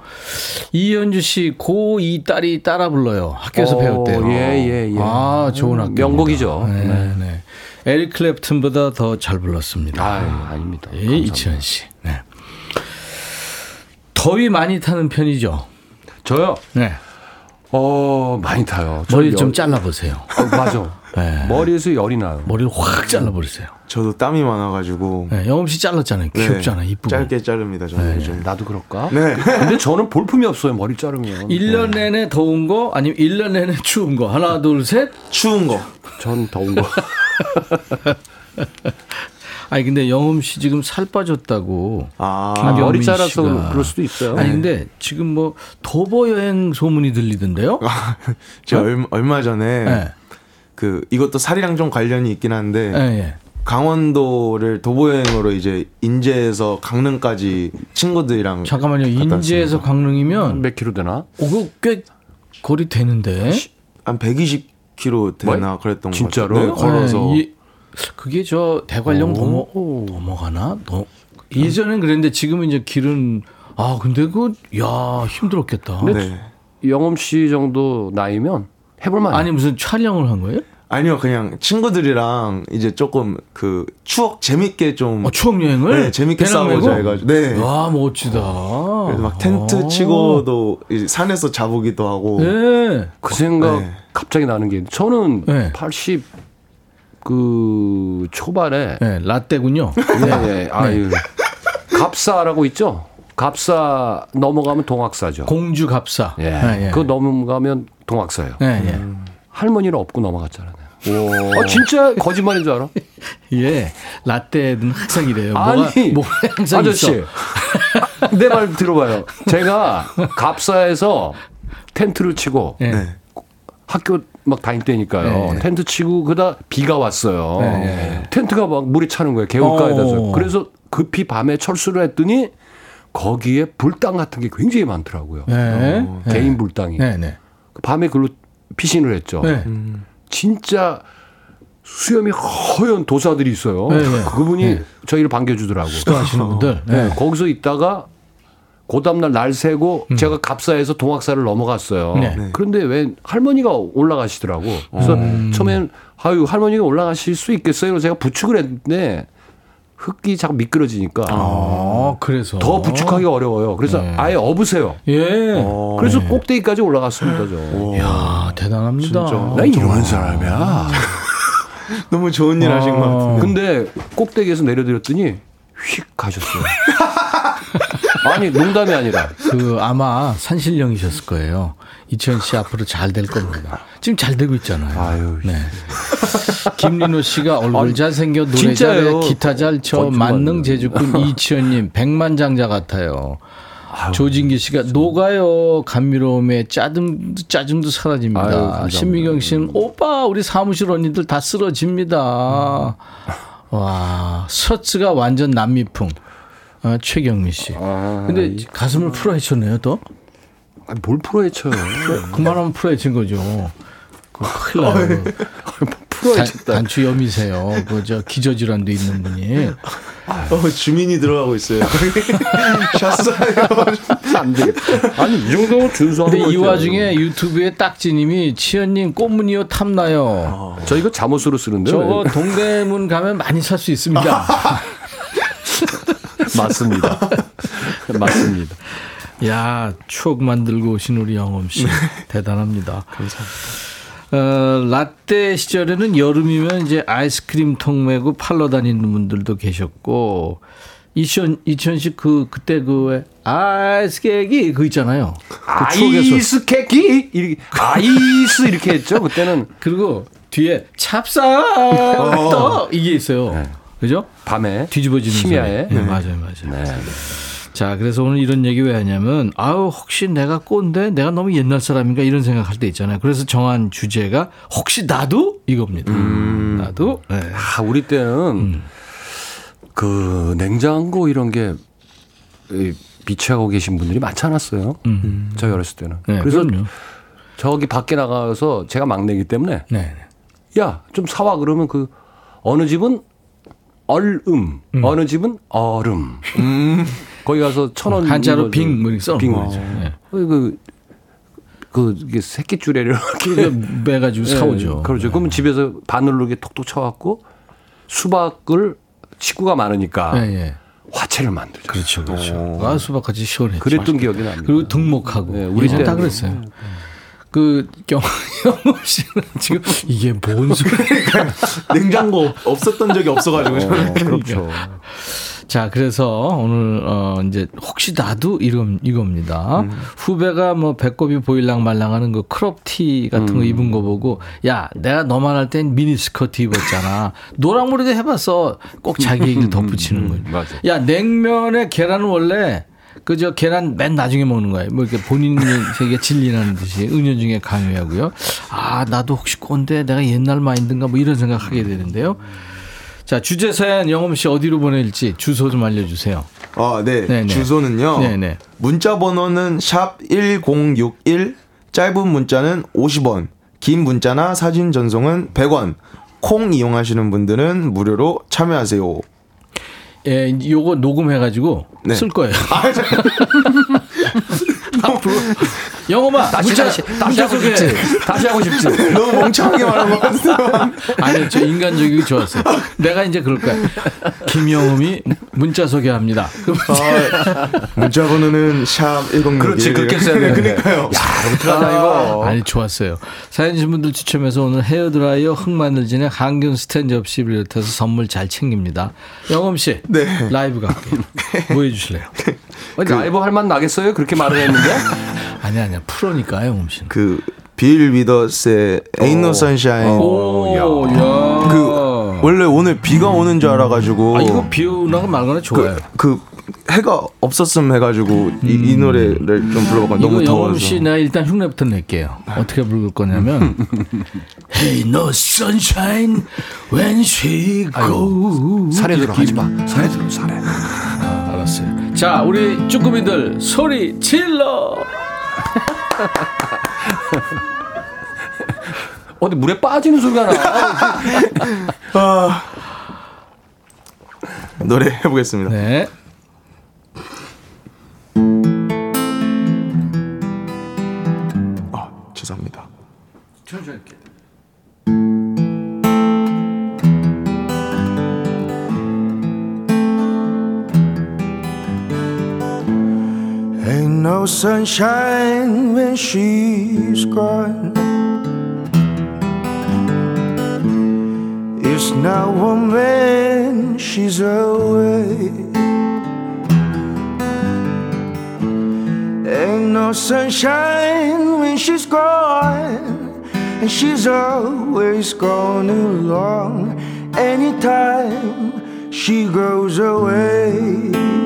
이현주 씨, 고2 딸이 따라 불러요. 학교에서 어, 배웠대요. 예, 예, 예. 아, 좋은 학교. 명곡이죠. 네, 네. 네. 에릭 클랩튼보다 더 잘 불렀습니다. 아, 아닙니다. 예, 이치현 씨. 네. 더위 많이 타는 편이죠. 저요. 네. 어, 많이 타요. 저 머리 열- 좀 잘라보세요. 어, 맞아. 네. 머리에서 열이 나요. 머리를 확 잘라버리세요. 저도 땀이 많아가지고 네, 영업 씨 잘랐잖아요. 네, 귀엽잖아, 이쁘고. 짧게 자릅니다. 저는 요즘. 나도 그럴까? 네. 근데 저는 볼품이 없어요. 머리 자르면. 1년 내내 더운 거 아니면 1년 내내 추운 거. 하나, 둘, 셋. 추운 거. 전 더운 거. 아니 근데 영음 씨 지금 살 빠졌다고. 아, 아, 머리 자라서. 그럴 수도 있어요. 아니 근데 지금 뭐 도보 여행 소문이 들리던데요? 제가 얼마, 얼마 전에 네. 그 이것도 살이랑 좀 관련이 있긴 한데 예, 예. 강원도를 도보 여행으로 이제 인제에서 강릉까지 친구들이랑 잠깐만요. 갔다 인제에서 왔습니다. 강릉이면 몇 킬로 되나? 오, 그 꽤 거리 되는데. 한 120km 되나 그랬던 것 진짜로? 네, 걸어서 네, 이- 그게 저 대관령 넘어 넘어가나? 너, 예전엔 그랬는데 지금은 이제 길은 아 근데 그야 힘들었겠다. 네. 영엄 씨 정도 나이면 해볼만. 아니 무슨 촬영을 한 거예요? 아니요, 그냥 친구들이랑 이제 조금 그 추억 재밌게 좀 어, 추억 여행을 네, 재밌게 싸우자? 해가지고. 네. 와 멋지다. 그래서 막 텐트 어. 치고도 이제 산에서 자보기도 하고. 네. 그 생각 네. 갑자기 나는 게 저는 네. 80 그 초반에 네, 라떼군요. 네, 네. 아유. 갑사라고 있죠? 갑사 넘어가면 동학사죠. 공주 갑사. 예. 네, 예. 그거 넘어가면 동학사예요. 네, 예. 할머니를 업고 넘어갔잖아요. 아, 진짜 거짓말인 줄 알아? 예. 라떼는 항상 이래요. 아니, 뭐가, 뭐가 항상 아저씨. 내 말 들어봐요. 제가 갑사에서 텐트를 치고 예. 네. 학교 막 다닐 때니까요. 네. 텐트 치고 그다 비가 왔어요. 네. 텐트가 막 물이 차는 거예요. 개울가에다서. 어. 그래서 급히 밤에 철수를 했더니 거기에 불당 같은 게 굉장히 많더라고요. 네. 어, 개인 불당이. 네, 네. 밤에 그걸로 피신을 했죠. 네. 진짜 수염이 허연 도사들이 있어요. 네, 네. 그분이 네. 저희를 반겨주더라고. 수고하시는 분들. 네, 네. 거기서 있다가 그 다음날 날 새고 제가 갑사에서 동학사를 넘어갔어요. 음. 네. 그런데 왜 할머니가 올라가시더라고. 그래서 음. 처음엔 아유 할머니가 올라가실 수 있겠어요. 그래서 제가 부축을 했는데 흙이 자꾸 미끄러지니까 아, 그래서. 더 부축하기가 어려워요. 그래서 네. 아예 업으세요. 예. 그래서 꼭대기까지 올라갔습니다. 저. 이야, 대단합니다. 나 이런 사람이야. 너무 좋은 일 하신 것 어. 같은데. 근데 꼭대기에서 내려드렸더니 휙 가셨어요. 아니 농담이 아니라 그 아마 산신령이셨을 거예요. 이천 씨 앞으로 잘 될 겁니다. 지금 잘 되고 있잖아요. 아유, 네. 김민호 씨가 얼굴 잘 생겨 노래 진짜예요. 잘해 기타 잘쳐 거짓말. 만능 제주꾼 이치현님 백만장자 같아요. 조진기 씨가 녹아요 감미로움에 짜증 짜증도 아유, 사라집니다. 감사합니다. 신미경 씨는 오빠 우리 사무실 언니들 다 쓰러집니다. 와 셔츠가 완전 남미풍. 아, 최경미 씨. 근데 가슴을 풀어 헤쳤네요 또. 아니, 뭘 풀어 헤쳐요. 그만하면 풀어 헤친 거죠. 그 큰일 나요. 풀어 헤쳤다. 단추염이세요. 그 저 기저질환도 있는 분이. 어, 주민이 들어가고 있어요. 샷사요. 안 되겠다. 아니 이 정도면 준수하는 근데 이. 와중에 유튜브에 딱지님이 치현님 꽃무늬요 탐나요. 저 이거 잠옷으로 쓰는데 저거 동대문 가면 많이 살 수 있습니다. 맞습니다. 맞습니다. 야 추억 만들고 오신 우리 영엄 씨 대단합니다. 감사합니다. 어, 라떼 시절에는 여름이면 이제 아이스크림 통 메고 팔러 다니는 분들도 계셨고 이천 이천 씨그 그때 그 아이스 케이크 그 있잖아요. 그 아이스 케이크 이렇게 아이스 이렇게 했죠 그때는 그리고 뒤에 찹쌀 떡 이게 있어요. 그죠? 밤에 뒤집어지는 심야에 소리. 네, 맞아요, 맞아요. 네. 자, 그래서 오늘 이런 얘기 왜 하냐면, 아우, 혹시 내가 꼰대? 내가 너무 옛날 사람인가? 이런 생각할 때 있잖아요. 그래서 정한 주제가, 혹시 나도? 이겁니다. 나도? 네. 아, 우리 때는 그 냉장고 이런 게 이, 비치하고 계신 분들이 많지 않았어요. 저희 어렸을 때는. 네, 그래서 그럼요. 저기 밖에 나가서 제가 막내기 때문에 네. 야, 좀 사와 그러면 그 어느 집은 얼음, 어느 집은 얼음. 거기 가서 천 원. 한자로 빙, 뭐 써놓은 빙. 거죠. 네. 그, 그, 이게 새끼줄에를 이렇게. 매가지고 사오죠. 네, 그렇죠. 그러면 집에서 바늘로 이렇게 톡톡 쳐갖고 수박을 식구가 많으니까 네, 네. 화채를 만들죠. 그렇죠, 그렇죠. 아, 수박같이 시원했죠. 그랬던 기억이 납니다. 그리고 등목하고. 네, 우리 우리 다 때는. 그랬어요. 그, 경영 씨는 지금 이게 뭔 소리야. 냉장고 없었던 적이 없어가지고. 저는. 그렇죠. 자, 그래서 오늘 어 이제 혹시 나도 이런 이겁니다. 후배가 뭐 배꼽이 보일랑 말랑하는 그 크롭티 같은 거 입은 거 보고 야, 내가 너만 할 땐 미니 스커트 입었잖아. 노랑머리도 해봤어. 꼭 자기 얘기를 덧붙이는 거예요. 맞아. 야, 냉면에 계란은 원래 그저 계란 맨 나중에 먹는 거예요. 뭐 이렇게 본인이 되게 진리라는 듯이 은연중에 강요하고요. 아, 나도 혹시 꼰대 내가 옛날 마인드인가 뭐 이런 생각하게 되는데요. 자, 주제 사연 영엄 씨 어디로 보낼지 주소 좀 알려주세요. 아, 네. 네네. 주소는요. 네네. 문자 번호는 샵 1061, 짧은 문자는 50원, 긴 문자나 사진 전송은 100원. 콩 이용하시는 분들은 무료로 참여하세요. 예, 요거 녹음해가지고 네. 쓸 거예요. 앞으로 영어마 다시 문자, 다시 다시 하고 소개. 싶지. 다시 하고 싶지. 너무 멍청하게 말한 것 같아요. 아니, 저 인간적이고 좋았어요. 내가 이제 그럴 거야. 김영음이 문자 소개합니다. 그럼 문자 번호는 샵 1061. 그렇지 그렇게 써야 되는데. 그러니까요. 야, 어떡하냐 이거. 아니 좋았어요. 사연 주신 분들 추첨해서 오늘 헤어드라이어 흑마늘진의 항균 스탠 접시 비롯해서 선물 잘 챙깁니다. 영엄 씨, 네. 라이브 갈게요. 뭐 해주실래요? 아니, 라이브 할만 나겠어요? 그렇게 말을 했는데. 아니 아니야 프로니까 영엄 씨는. 그, 빌 위더스의 Ain't No Sunshine. 오, 야. 그, 원래 오늘 비가 오는 줄 알아가지고. 아 이거 비오나가 말거나 좋아요. 그, 해가 없었음 해가지고 이, 이 노래를 좀 불러봤거든요. 너무 더워서. 씨 내가 일단 흉내부터 낼게요. 어떻게 부를 거냐면 Hey no sunshine when she goes. 사례들어 하지 마. 사례들어 사례. 알았어요. 자, 우리 쭈꾸미들 소리 질러. 어디 물에 빠지는 소리가 나. 노래 해보겠습니다. 네. 아, 죄송합니다. 천천히 no sunshine when she's gone. It's not warm when she's away. Ain't no sunshine when she's gone, and she's always gone along. Anytime she goes away.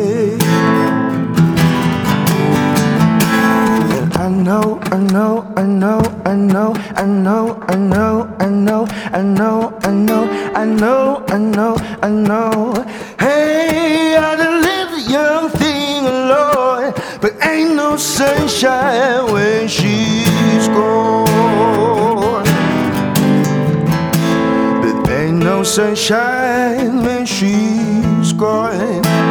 Know, I know, I know, I know, I know, I know, I know, I know, I know, I know, I know, I know. Hey, I done lived a young thing alone, but ain't no sunshine when she's gone. But ain't no sunshine when she's gone.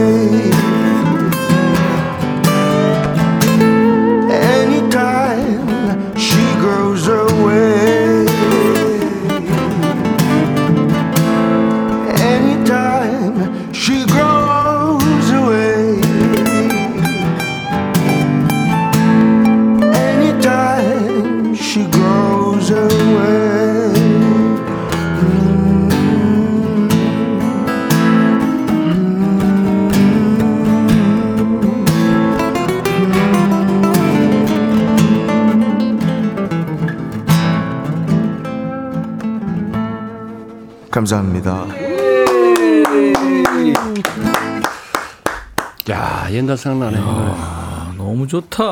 감사합니다. 야 옛날 생각나네. 아, 너무 좋다.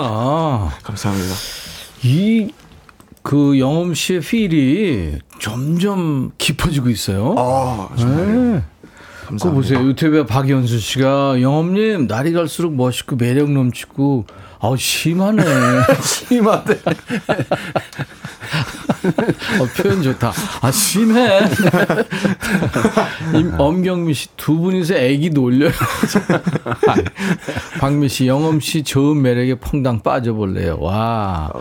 감사합니다. 이 그 영엄 씨의 필이 점점 깊어지고 있어요. 아, 정말. 네. 그거 감사합니다. 보세요. 유튜브에 박연수 씨가 영엄님 날이 갈수록 멋있고 매력 넘치고 아우 심하네. 심하대. 어, 표현 좋다. 아 심해. 임, 엄경미 씨 두 분이서 애기 놀려요. 박미 씨, 영엄 씨 좋은 매력에 퐁당 빠져볼래요. 와.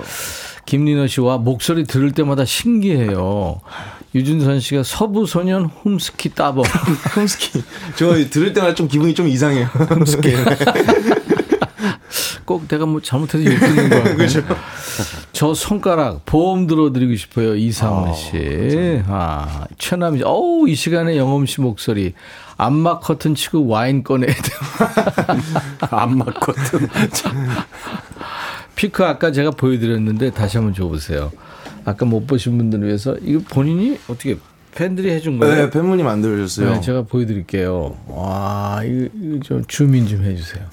김민호 씨와 목소리 들을 때마다 신기해요. 유준선 씨가 서부 소년 홈스키 따버. 홈스키. 저 들을 때마다 좀 기분이 좀 이상해요. 홈스키. 꼭 내가 뭐 잘못해서 욕 듣는 거야. 그죠? 저 손가락 보험 들어드리고 싶어요. 이상원 씨. 아, 최남희. 어우, 이 시간에 영엄 씨 목소리. 안마 커튼 치고 와인 꺼내야 돼. 안마 커튼. 피크 아까 제가 보여드렸는데 다시 한번 줘보세요. 아까 못 보신 분들을 위해서 이거 본인이 어떻게 팬들이 해준 거예요? 네, 팬분이 만들어줬어요. 네, 제가 보여드릴게요. 와, 이거, 이거 좀 주민 좀 해주세요.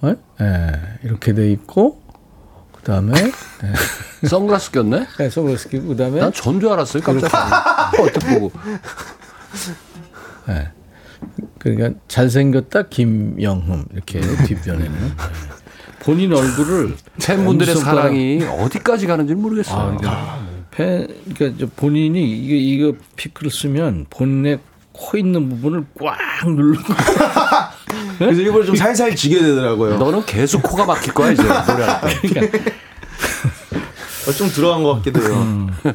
네? 네, 이렇게 돼 있고, 그 다음에, 네, 선글라스 꼈네? 네, 선글라스 끼고, 그 다음에, 난전줄 알았어요. 깜짝. 어떻게 보고. 네. 그러니까 잘생겼다 김영흠 이렇게 뒷변에는 네. 본인 얼굴을 팬분들의 사랑이 어디까지 가는지 모르겠어요. 아, 그러니까 팬 그러니까 본인이 이게 이거 피크를 쓰면 본인의 코 있는 부분을 꽉 누르고 그래서 일부러 좀 살살 지게 되더라고요. 너는 계속 코가 막힐 거야 이제 노래할 때. 그러니까 어, 좀 들어간 것 같기도 해요. 음.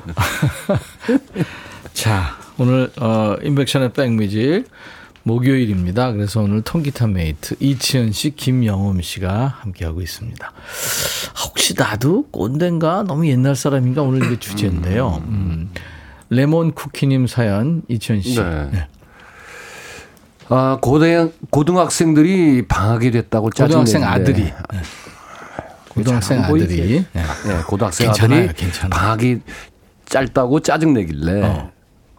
자 오늘 어 임백천의 백뮤직 목요일입니다. 그래서 오늘 통기타 메이트 이치현 씨, 김영엄 씨가 함께하고 있습니다. 혹시 나도 꼰대인가 너무 옛날 사람인가 오늘 이게 주제인데요. 음. 레몬 쿠키님 사연 이치현 씨. 네. 네. 아, 고등, 고등학생들이 방학이 됐다고 고등학생. 아들이. 네. 고등학생 잘안 보이지? 아들이. 네. 네, 고등학생 괜찮아요, 아들이 괜찮아요. 방학이 짧다고 짜증내길래 어.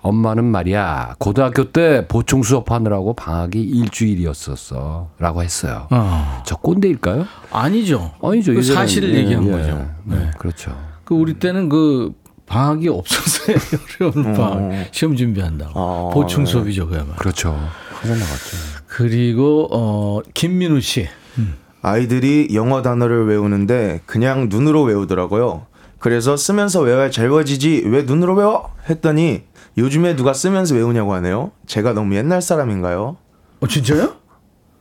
엄마는 말이야 고등학교 때 보충 수업하느라고 방학이 일주일이었었어 라고 했어요. 어. 저 꼰대일까요? 아니죠. 아니죠. 그. 사실을 예, 얘기한 예. 거죠. 네, 그렇죠. 그 우리 때는 그 방학이 없었어요. 어려운 방학. 시험 준비한다고. 아, 보충 네. 수업이죠, 그야말로. 그렇죠. 나갔죠. 그리고 어 김민우 씨. 아이들이 영어 단어를 외우는데 그냥 눈으로 외우더라고요. 그래서 쓰면서 외워야 잘 외워지지 왜 눈으로 외워? 했더니 요즘에 누가 쓰면서 외우냐고 하네요. 제가 너무 옛날 사람인가요? 어 진짜요?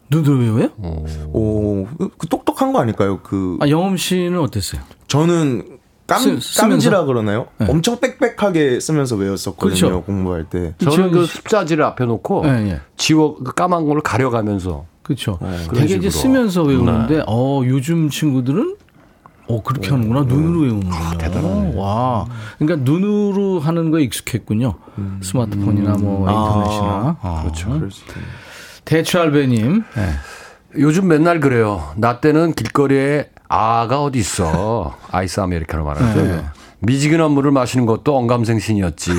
눈으로 외워요? 오, 그 똑똑한 거 아닐까요? 그 아 영엄 씨는 어땠어요? 저는 깜, 쓰-? 깜지라 그러나요? 네. 엄청 빽빽하게 쓰면서 외웠었거든요. 그렇죠. 공부할 때. 저는 그 이치현 씨- 습자지를 앞에 놓고 예, 예. 지워 그 까만 거를 가려가면서 그렇죠. 그런 되게 이제 식으로. 쓰면서 외우는데 어 요즘 친구들은 어 그렇게 하는구나 눈으로 외우는군요. 대단하네. 와, 그러니까 눈으로 하는 거에 익숙했군요. 스마트폰이나 뭐 인터넷이나. 아, 그렇죠. 있겠네요. 대추알배님. 네. 요즘 맨날 그래요. 나 때는 길거리에 아가 어디 있어. 아이스 아메리카노 말하죠. 네. 미지근한 물을 마시는 것도 언감생신이었지.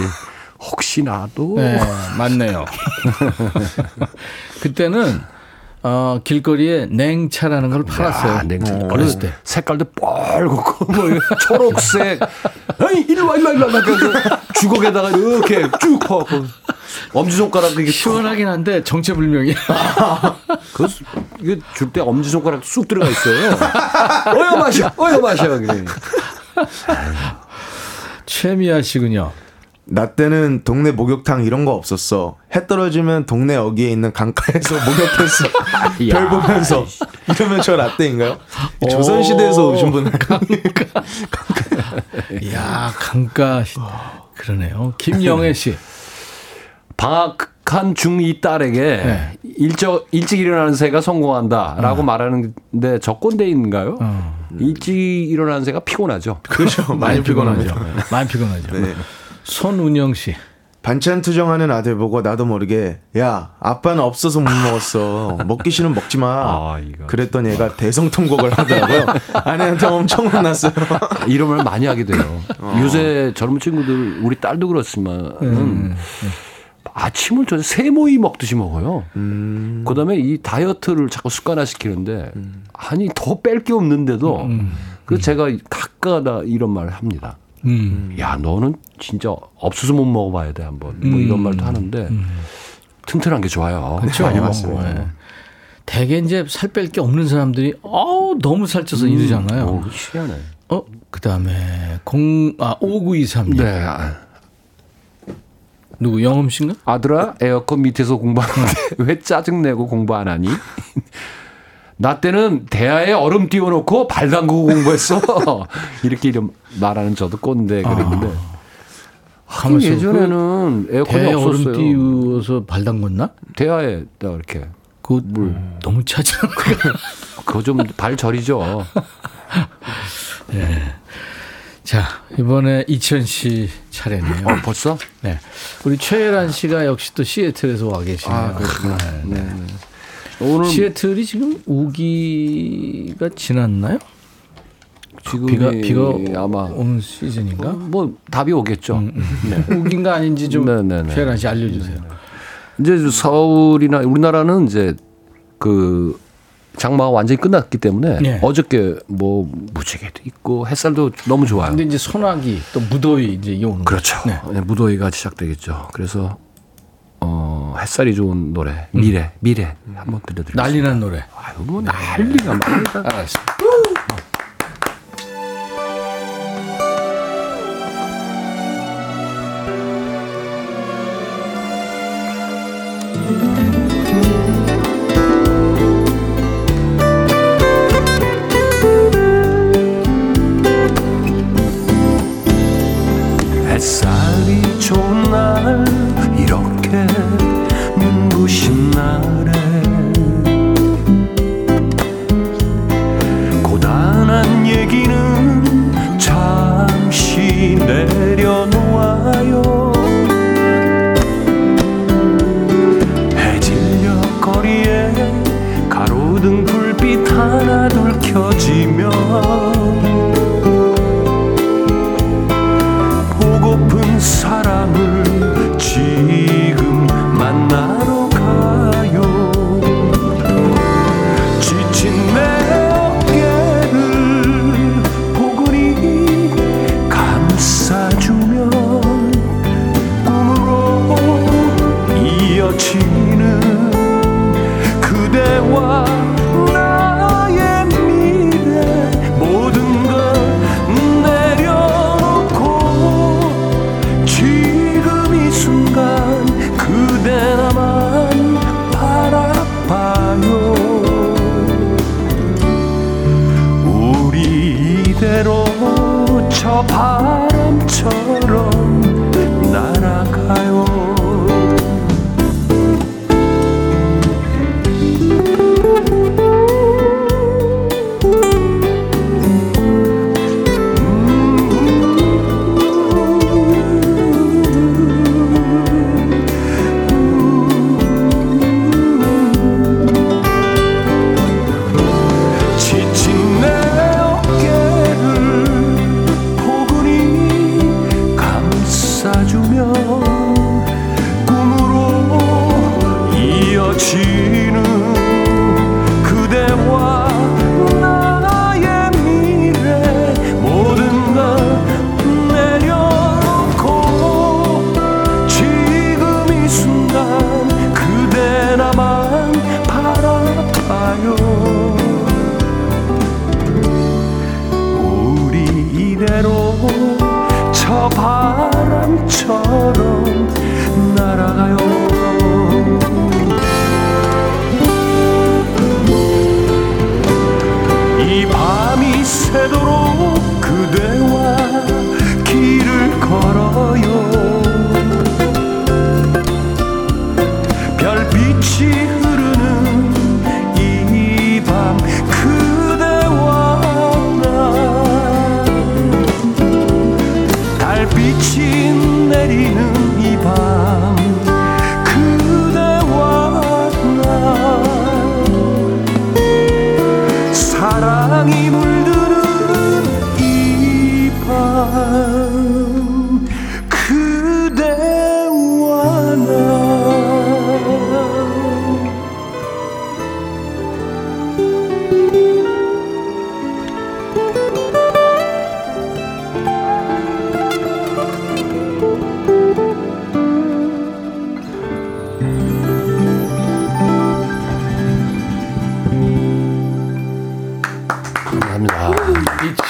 혹시 나도 네, 맞네요. 그때는 어, 길거리에 냉차라는 걸 팔았어요. 야, 냉차. 어렸을 때. 색깔도 뻘겋고 뭐 초록색. 아니 일로 와 일로 와 일로 와. 주걱에다가 이렇게 쭉 퍼갖고 엄지 손가락 이게 시원하긴 한데 정체불명이야. 그 이게 줄 때 엄지 손가락 쑥 들어가 있어요. 어여 마셔, 어여 마셔. 최미아 씨군요. 나 때는 동네 목욕탕 이런 거 없었어. 해 떨어지면 동네 어귀에 있는 강가에서 목욕했어. 별 보면서. 이러면 저 라떼인가요? 조선시대에서 오신 분. 이야, 강가. 시- 그러네요. 김영애 씨. 방학한 중2 딸에게 네. 일적, 일찍 일어나는 새가 성공한다 라고 말하는데 저 꼰대인가요? 어. 일찍 일어나는 새가 피곤하죠. 그렇죠. 많이 피곤하죠. 많이 피곤하죠. 네. 손운영 씨. 반찬 투정하는 아들 보고 나도 모르게 야 아빠는 없어서 못 먹었어 먹기 싫으면 먹지 마 아. 그랬더니 얘가 대성통곡을 하더라고요 아내한테 엄청 혼났어요 이런 말 많이 하게 돼요. 어. 요새 젊은 친구들 우리 딸도 그렇지만 음. 아침을 저 세모이 먹듯이 먹어요. 음. 그다음에 이 다이어트를 자꾸 습관화 시키는데 아니 더 뺄 게 없는데도 그 제가 가끔가다 이런 말을 합니다. 음. 야 너는 진짜 없어서 못 먹어봐야 돼 한번 뭐 이런 말도 하는데 튼튼한 게 좋아요. 그렇죠. 많이 봤어요. 예. 대개 이제 살 뺄 게 없는 사람들이 어우 너무 살쪄서 이러잖아요. 오, 희한해. 어 그다음에 공아 5923님 네. 아, 누구 영음 씨인가? 아들아 에어컨 밑에서 공부하는데 왜 짜증 내고 공부 안 하니? 나 때는 대야에 얼음 띄워놓고 발 담그고 공부했어. 이렇게 이름 말하는 저도 꼰대 그랬는데. 하긴 가만있어. 예전에는 에어컨이 대 얼음 없었어요. 띄워서 발 담궜나? 대야에 딱 이렇게 그거 너무 차지 않을까? 그거 좀 발 저리죠. 자, 이번에 이천 씨 차례네요. 어, 벌써? 네. 우리 최혜란 씨가 역시 또 시애틀에서 와 계시네요. 아, 그렇구나. 네, 네. 오늘 시애틀이 지금 우기가 지났나요? 지금 비가 비가 아마 오는 시즌인가? 뭐 답이 오겠죠. 네. 우기인가 아닌지 좀 네, 네, 네. 최혜란 씨 알려주세요. 이제 서울이나 우리나라는 이제 그 장마가 완전히 끝났기 때문에 네. 어저께 뭐 무지개도 있고 햇살도 너무 좋아요. 근데 이제 소나기 또 무더위 이제 이 오는 그렇죠. 네, 무더위가 시작되겠죠. 그래서 어, 햇살이 좋은 노래 미래 미래 한번 들려드릴게요. 난리난 노래. 아유 뭐 난리가 난리가. 알았습니다. 저 바람처럼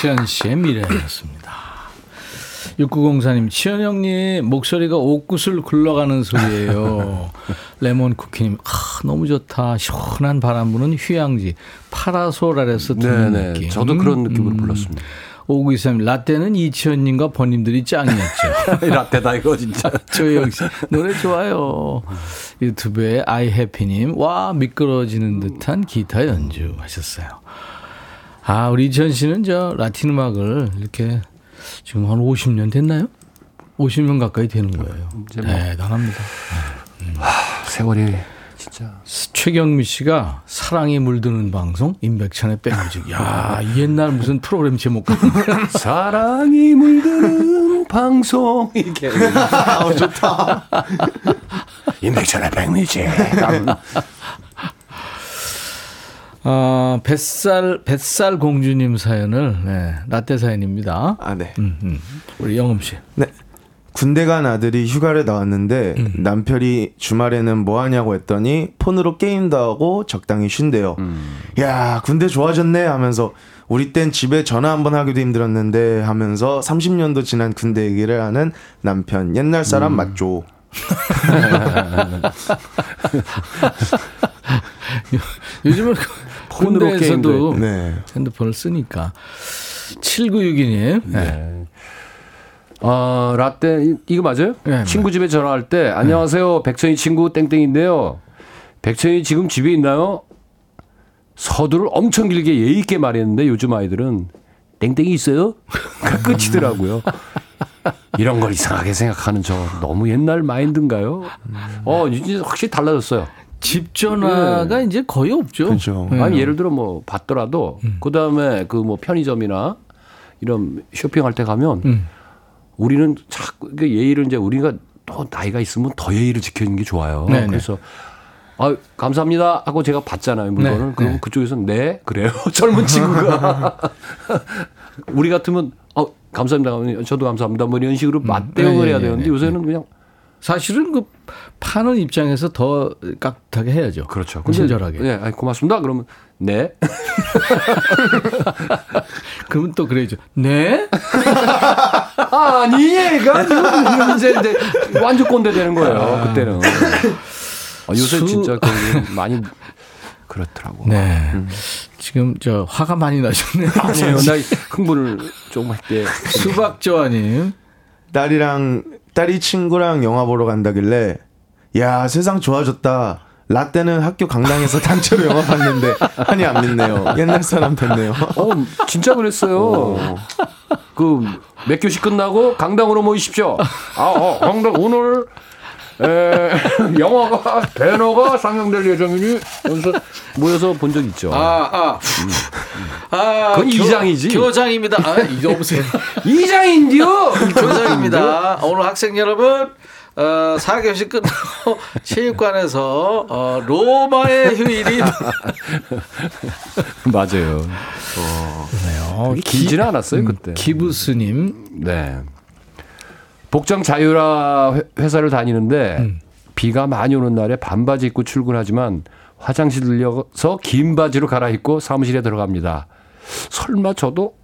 이치현 씨의 미래였습니다. 6904님, 치현 형님, 목소리가 옥구슬 굴러가는 소리예요. 레몬 쿠키님, 아, 너무 좋다. 시원한 바람 부는 휴양지. 파라솔 아래서 듣는 네네. 느낌. 저도 그런 느낌으로 불렀습니다. 오구이삼 라떼는 이치현님과 번님들이 짱이었죠. 라떼다 이거 진짜. 조영 씨 노래 좋아요. 유튜브에 아이해피님 와 미끄러지는 듯한 기타 연주 하셨어요. 아 우리 이치현 씨는 저 라틴 음악을 이렇게 지금 한 50년 됐나요? 50년 가까이 되는 거예요. 이제 뭐. 대단합니다. 세월이 진짜. 최경미 씨가 사랑이 물드는 방송 임백천의 백뮤직. 야, 이 옛날 무슨 프로그램 제목 같은 사랑이 물드는 방송 이렇게. 아, 좋다. 임백천의 백미지. 아, 뱃살 뱃살 공주님 사연을 네, 라떼 사연입니다. 아, 네. 음, 음. 우리 영음 씨. 네. 군대 간 아들이 휴가를 나왔는데 음. 남편이 주말에는 뭐 하냐고 했더니 폰으로 게임도 하고 적당히 쉰대요. 음. 야, 군대 좋아졌네 하면서 우리 땐 집에 전화 한 번 하기도 힘들었는데 하면서 30년도 지난 군대 얘기를 하는 남편. 옛날 사람 음. 맞죠? 요즘은 폰으로 군대에서도 게임도 네. 핸드폰을 쓰니까. 7962님. 네. 네. 아, 라떼, 이- 이거 맞아요? 네, 친구 집에 전화할 때, 안녕하세요. 백천이 친구 땡땡인데요. 백천이 지금 집에 있나요? 서두를 엄청 길게 예의있게 말했는데 요즘 아이들은 땡땡이 있어요? 끝이더라고요. 이런 걸 이상하게 생각하는 저 너무 옛날 마인드인가요? 어, 이제 확실히 달라졌어요. 집 전화가 이제 거의 없죠. 그렇죠. 네. 아니 예를 들어 뭐 받더라도 그 다음에 그 뭐 편의점이나 이런 쇼핑할 때 가면 음. 우리는 자꾸 그 예의를 이제 우리가 또 나이가 있으면 더 예의를 지키는 게 좋아요. 네네. 그래서 아 감사합니다 하고 제가 받잖아요 물건을 네, 그럼 네. 그쪽에서 네 그래요 젊은 친구가 우리 같으면 어 감사합니다 저도 감사합니다 뭐 이런 식으로 맞대응을 네, 해야 네, 되는데 네, 요새는 그냥 사실은 그 파는 입장에서 더 깍하게 해야죠. 그렇죠. 친절하게. 네, 아이, 고맙습니다. 그러면 네. 그러면 또 그래야죠. 네? 아니 얘가 이러면서 이제 완전 꼰대 되는 거예요. 그때는. 아, 요새 수- 진짜 그 많이 그렇더라고. 네. 지금 저 화가 많이 나셨네요. 아니에요. 나 흥분을 조금 할때 수박조아님. 딸이랑 딸이 친구랑 영화 보러 간다길래 야 세상 좋아졌다. 라떼는 학교 강당에서 단체로 영화 봤는데 한이 안 믿네요. 옛날 사람 됐네요. 어, 진짜 그랬어요. 그 몇 교시 끝나고 강당으로 모이십시오. 아, 어, 강당 오늘 에, 영화가 배너가 상영될 예정이니 여기서 모여서 본 적 있죠. 아, 아. 아, 그건 이장이지. 교장입니다. 아, 여보세요. 이장인디요. 교장입니다. 오늘 학생 여러분, 어, 4교시 끝나고 체육관에서 어, 로마의 휴일이 맞아요. 어, 길지는 않았어요 그때. 기부스님. 네. 복장 자유라 회- 회사를 다니는데 비가 많이 오는 날에 반바지 입고 출근하지만 화장실 들려서 긴 바지로 갈아입고 사무실에 들어갑니다. 설마 저도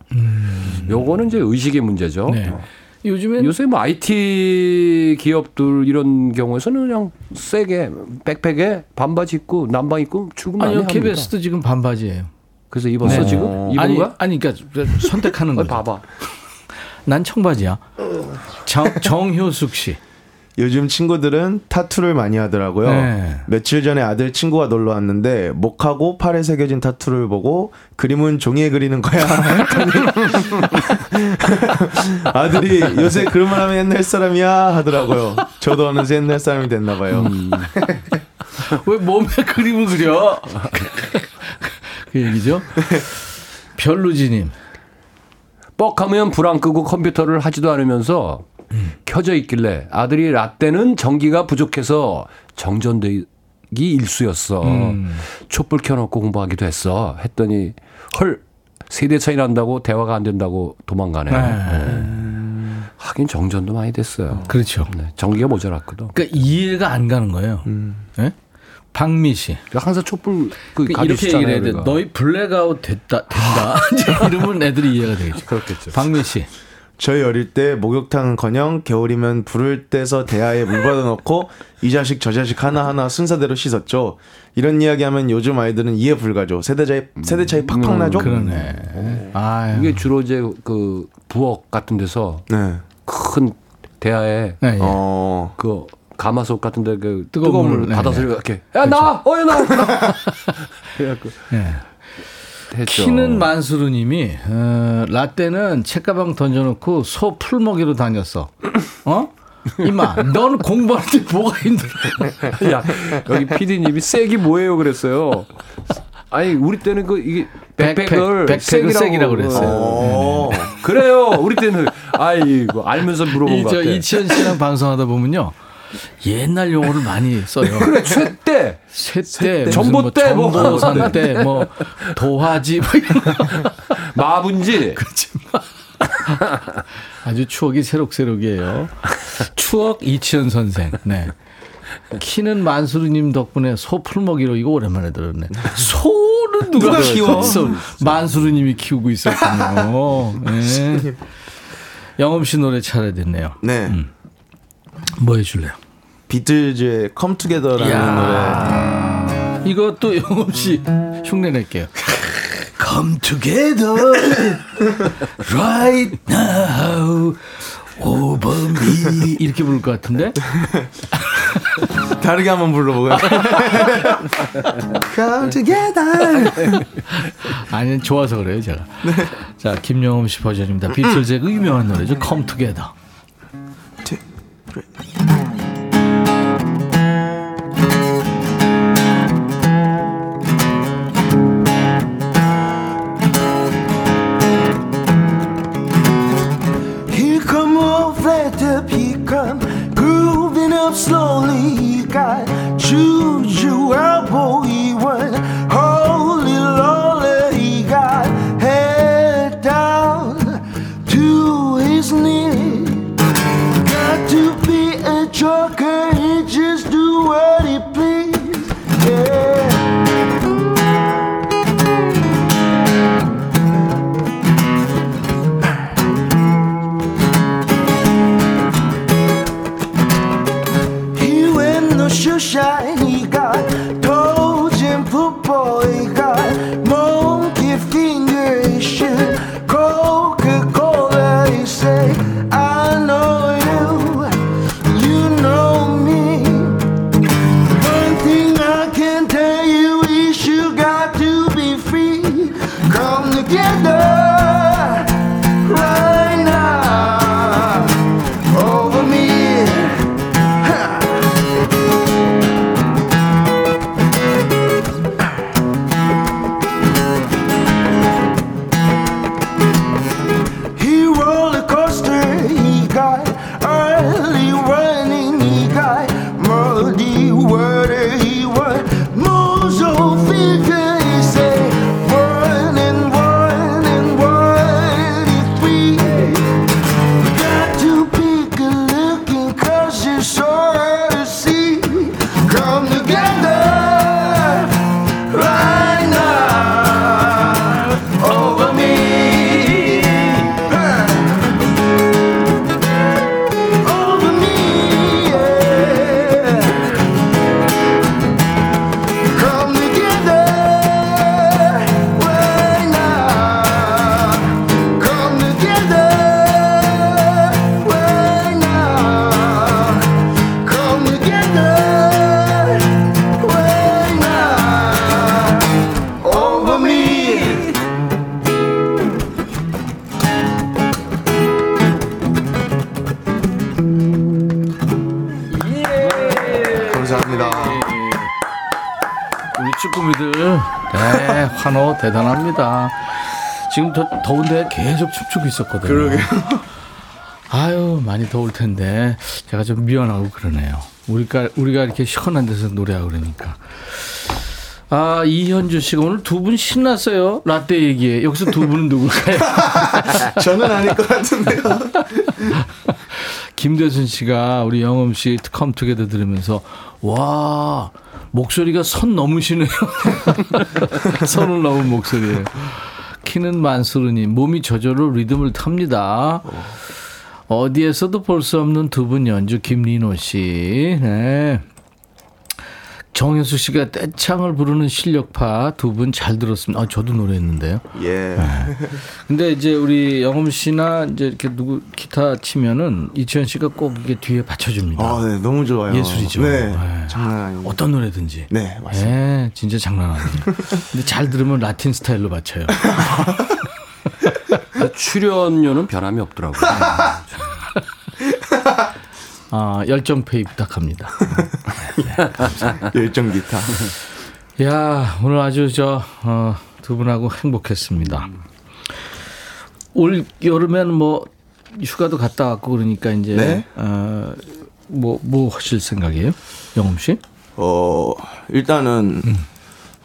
요거는 이제 의식의 문제죠. 네. 요즘엔 요새 뭐 IT 기업들 이런 경우에서는 그냥 세게 백팩에 반바지 입고 남방 입고 출근 많이 아니요. KBS도 지금 반바지예요. 그래서 입었어 네. 지금? 입은 아니, 거야? 아니, 그러니까 선택하는 어, 거죠. 봐봐. 난 청바지야. 정, 정효숙 씨. 요즘 친구들은 타투를 많이 하더라고요. 네. 며칠 전에 아들 친구가 놀러 왔는데 목하고 팔에 새겨진 타투를 보고 그림은 종이에 그리는 거야. 아들이 요새 그림을 하면 옛날 사람이야 하더라고요. 저도 어느새 옛날 사람이 됐나 봐요. 왜 몸에 그림을 그려? 그 얘기죠. 별루지님. 뻑하면 불 안 끄고 컴퓨터를 하지도 않으면서 켜져 있길래 아들이 라떼는 전기가 부족해서 정전되기 일수였어. 음. 촛불 켜놓고 공부하기도 했어. 했더니 헐 세대 차이 난다고 대화가 안 된다고 도망가네. 네. 하긴 정전도 많이 됐어요. 그렇죠. 네, 전기가 모자랐거든. 그러니까 이해가 안 가는 거예요. 예? 박미 씨. 항상 촛불 그 그러니까 이렇게 얘기를 해야 돼. 너희 블랙아웃 됐다, 된다. 이러면 애들이 이해가 되겠죠. 그렇겠죠. 박미 씨. 저희 어릴 때 목욕탕은커녕 겨울이면 불을 떼서 대야에 물 받아놓고 이 자식 저 자식 하나하나 순서대로 씻었죠. 이런 이야기하면 요즘 아이들은 이해 불가죠. 세대 차이 세대 차이 팍팍 나죠. 그러네. 아, 이게 주로 이제 그 부엌 같은 데서 네. 큰 대야에 네, 예. 어. 그 가마솥 같은 데 그 뜨거운 뜨거운 물 물, 네, 받아서 네. 이렇게 야 나, 어여 나. 그래갖고 예. 했죠. 키는 만수르님이 어, 라떼는 책가방 던져놓고 소 풀먹이로 다녔어. 어? 이마, 넌 공부하는데 뭐가 힘들어? 야 여기 PD님이 쐐기 뭐예요 그랬어요. 아니 우리 때는 그 이게 백팩, 백팩을 백팩을 그랬어요. 어. 그래요. 우리 때는 아이고 알면서 물어본 이, 것저 같아. 이치현 씨랑 방송하다 보면요. 옛날 용어를 많이 써요. 그래 쇠대 쇠대, 전봇대, 뭐. 전보산대, 뭐 도화지, 뭐 이런 거. 마분지 아주 추억이 새록새록이에요. 추억 이치현 선생. 네. 키는 만수르님 덕분에 소 풀먹이로 이거 오랜만에 들었네. 소는 누가, 누가 키워? 소, 만수르님이 키우고 있었군요. 네. 영엄 씨 노래 차례 됐네요. 네. 뭐 해줄래요? 비틀즈의 Come Together라는 노래. 이것도 씨 흉내 낼게요. Come together right now over me 이렇게 부를 것 같은데 다르게 한번 불러보고요. Come Together. 아니 좋아서 그래요 제가 자 김영엄 씨 버전입니다 비틀즈의 그 유명한 노래죠 Come Together up slowly. Got juju elbow, he went holy lolly. Got head down to his knee. Got to be a joker, shine, 대단합니다. 지금 더 더운데 계속 춤추고 있었거든요. 그러게요. 아유 많이 더울 텐데. 제가 좀 미안하고 그러네요. 우리가 우리가 이렇게 시원한 데서 노래하고 그러니까. 아 이현주 씨가 오늘 두 분 신났어요. 라떼 얘기에. 여기서 두 분은 누굴까요? 저는 아닐 것 같은데요. 김대순 씨가 우리 영음 씨 컴투게더 들으면서 와 목소리가 선 넘으시네요. 선을 넘은 목소리예요. 키는 만수르님 몸이 저절로 리듬을 탑니다. 어디에서도 볼 수 없는 두 분 연주 김리노 씨. 네. 정현수 씨가 떼창을 부르는 실력파 두 분 잘 들었습니다. 아, 저도 노래했는데요. 예. 근데 이제 우리 영음 씨나 이제 이렇게 누구 기타 치면은 이치현 씨가 꼭 이게 뒤에 받쳐줍니다. 아, 네, 너무 좋아요. 예술이죠. 네, 네. 장난 아니에요. 어떤 노래든지. 네, 맞습니다. 네, 진짜 장난 아니에요. 근데 잘 들으면 라틴 스타일로 맞춰요. 출연료는 변함이 없더라고요. 아, 열정 페이 부탁합니다. 열정 기타. 야, 오늘 아주 저, 어, 두 분하고 행복했습니다. 올 여름에는 뭐 휴가도 갔다 왔고 그러니까 이제, 네. 어, 뭐, 뭐 하실 생각이에요? 영음 씨? 어, 일단은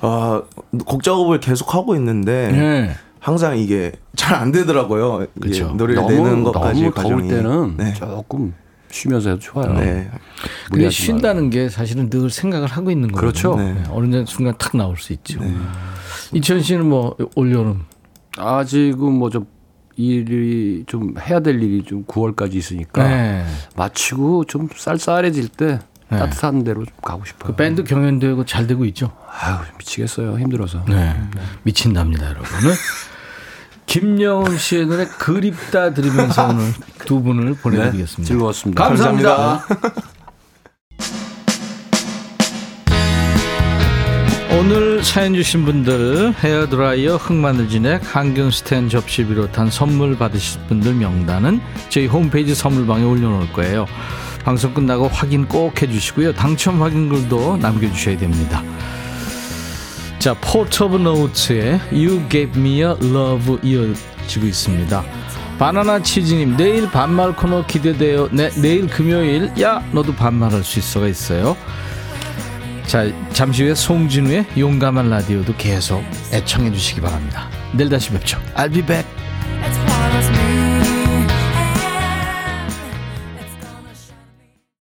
아, 곡 작업을 계속 하고 있는데 네. 항상 이게 잘 안 되더라고요. 그쵸. 노래를 너무 내는 것까지 너무 더울 과정이. 때는 네. 조금 쉬면서 해도 좋아요. 네. 근데 쉰다는 게 사실은 늘 생각을 하고 있는 거예요. 그렇죠. 네. 어느 순간 탁 나올 수 있죠. 이천 씨는 뭐 올여름. 아직은 뭐 좀 일이 좀 해야 될 일이 좀 9월까지 있으니까 네. 마치고 좀 쌀쌀해질 때 네. 따뜻한 데로 좀 가고 싶어요. 그 밴드 경연되고 잘 되고 있죠. 아유 미치겠어요. 힘들어서. 네. 미친답니다, 여러분은. 김영훈 씨의 노래 그립다 들으면서 오늘 두 분을 보내드리겠습니다. 네, 즐거웠습니다. 감사합니다. 오늘 사연 주신 분들 헤어드라이어 흑마늘 진액 항균 스텐 접시 비롯한 선물 받으실 분들 명단은 저희 홈페이지 선물방에 올려놓을 거예요. 방송 끝나고 확인 꼭 해주시고요. 당첨 확인글도 남겨주셔야 됩니다. 자, 오브 노트의 You Gave Me a Love 이어지고 있습니다. 바나나 치즈님 내일 반말 코너 기대돼요. 네, 내일 금요일 야 너도 반말할 수 있어가 있어요. 자, 잠시 후에 송진우의 용감한 라디오도 계속 애청해 주시기 바랍니다. 내일 다시 뵙죠. I'll be back.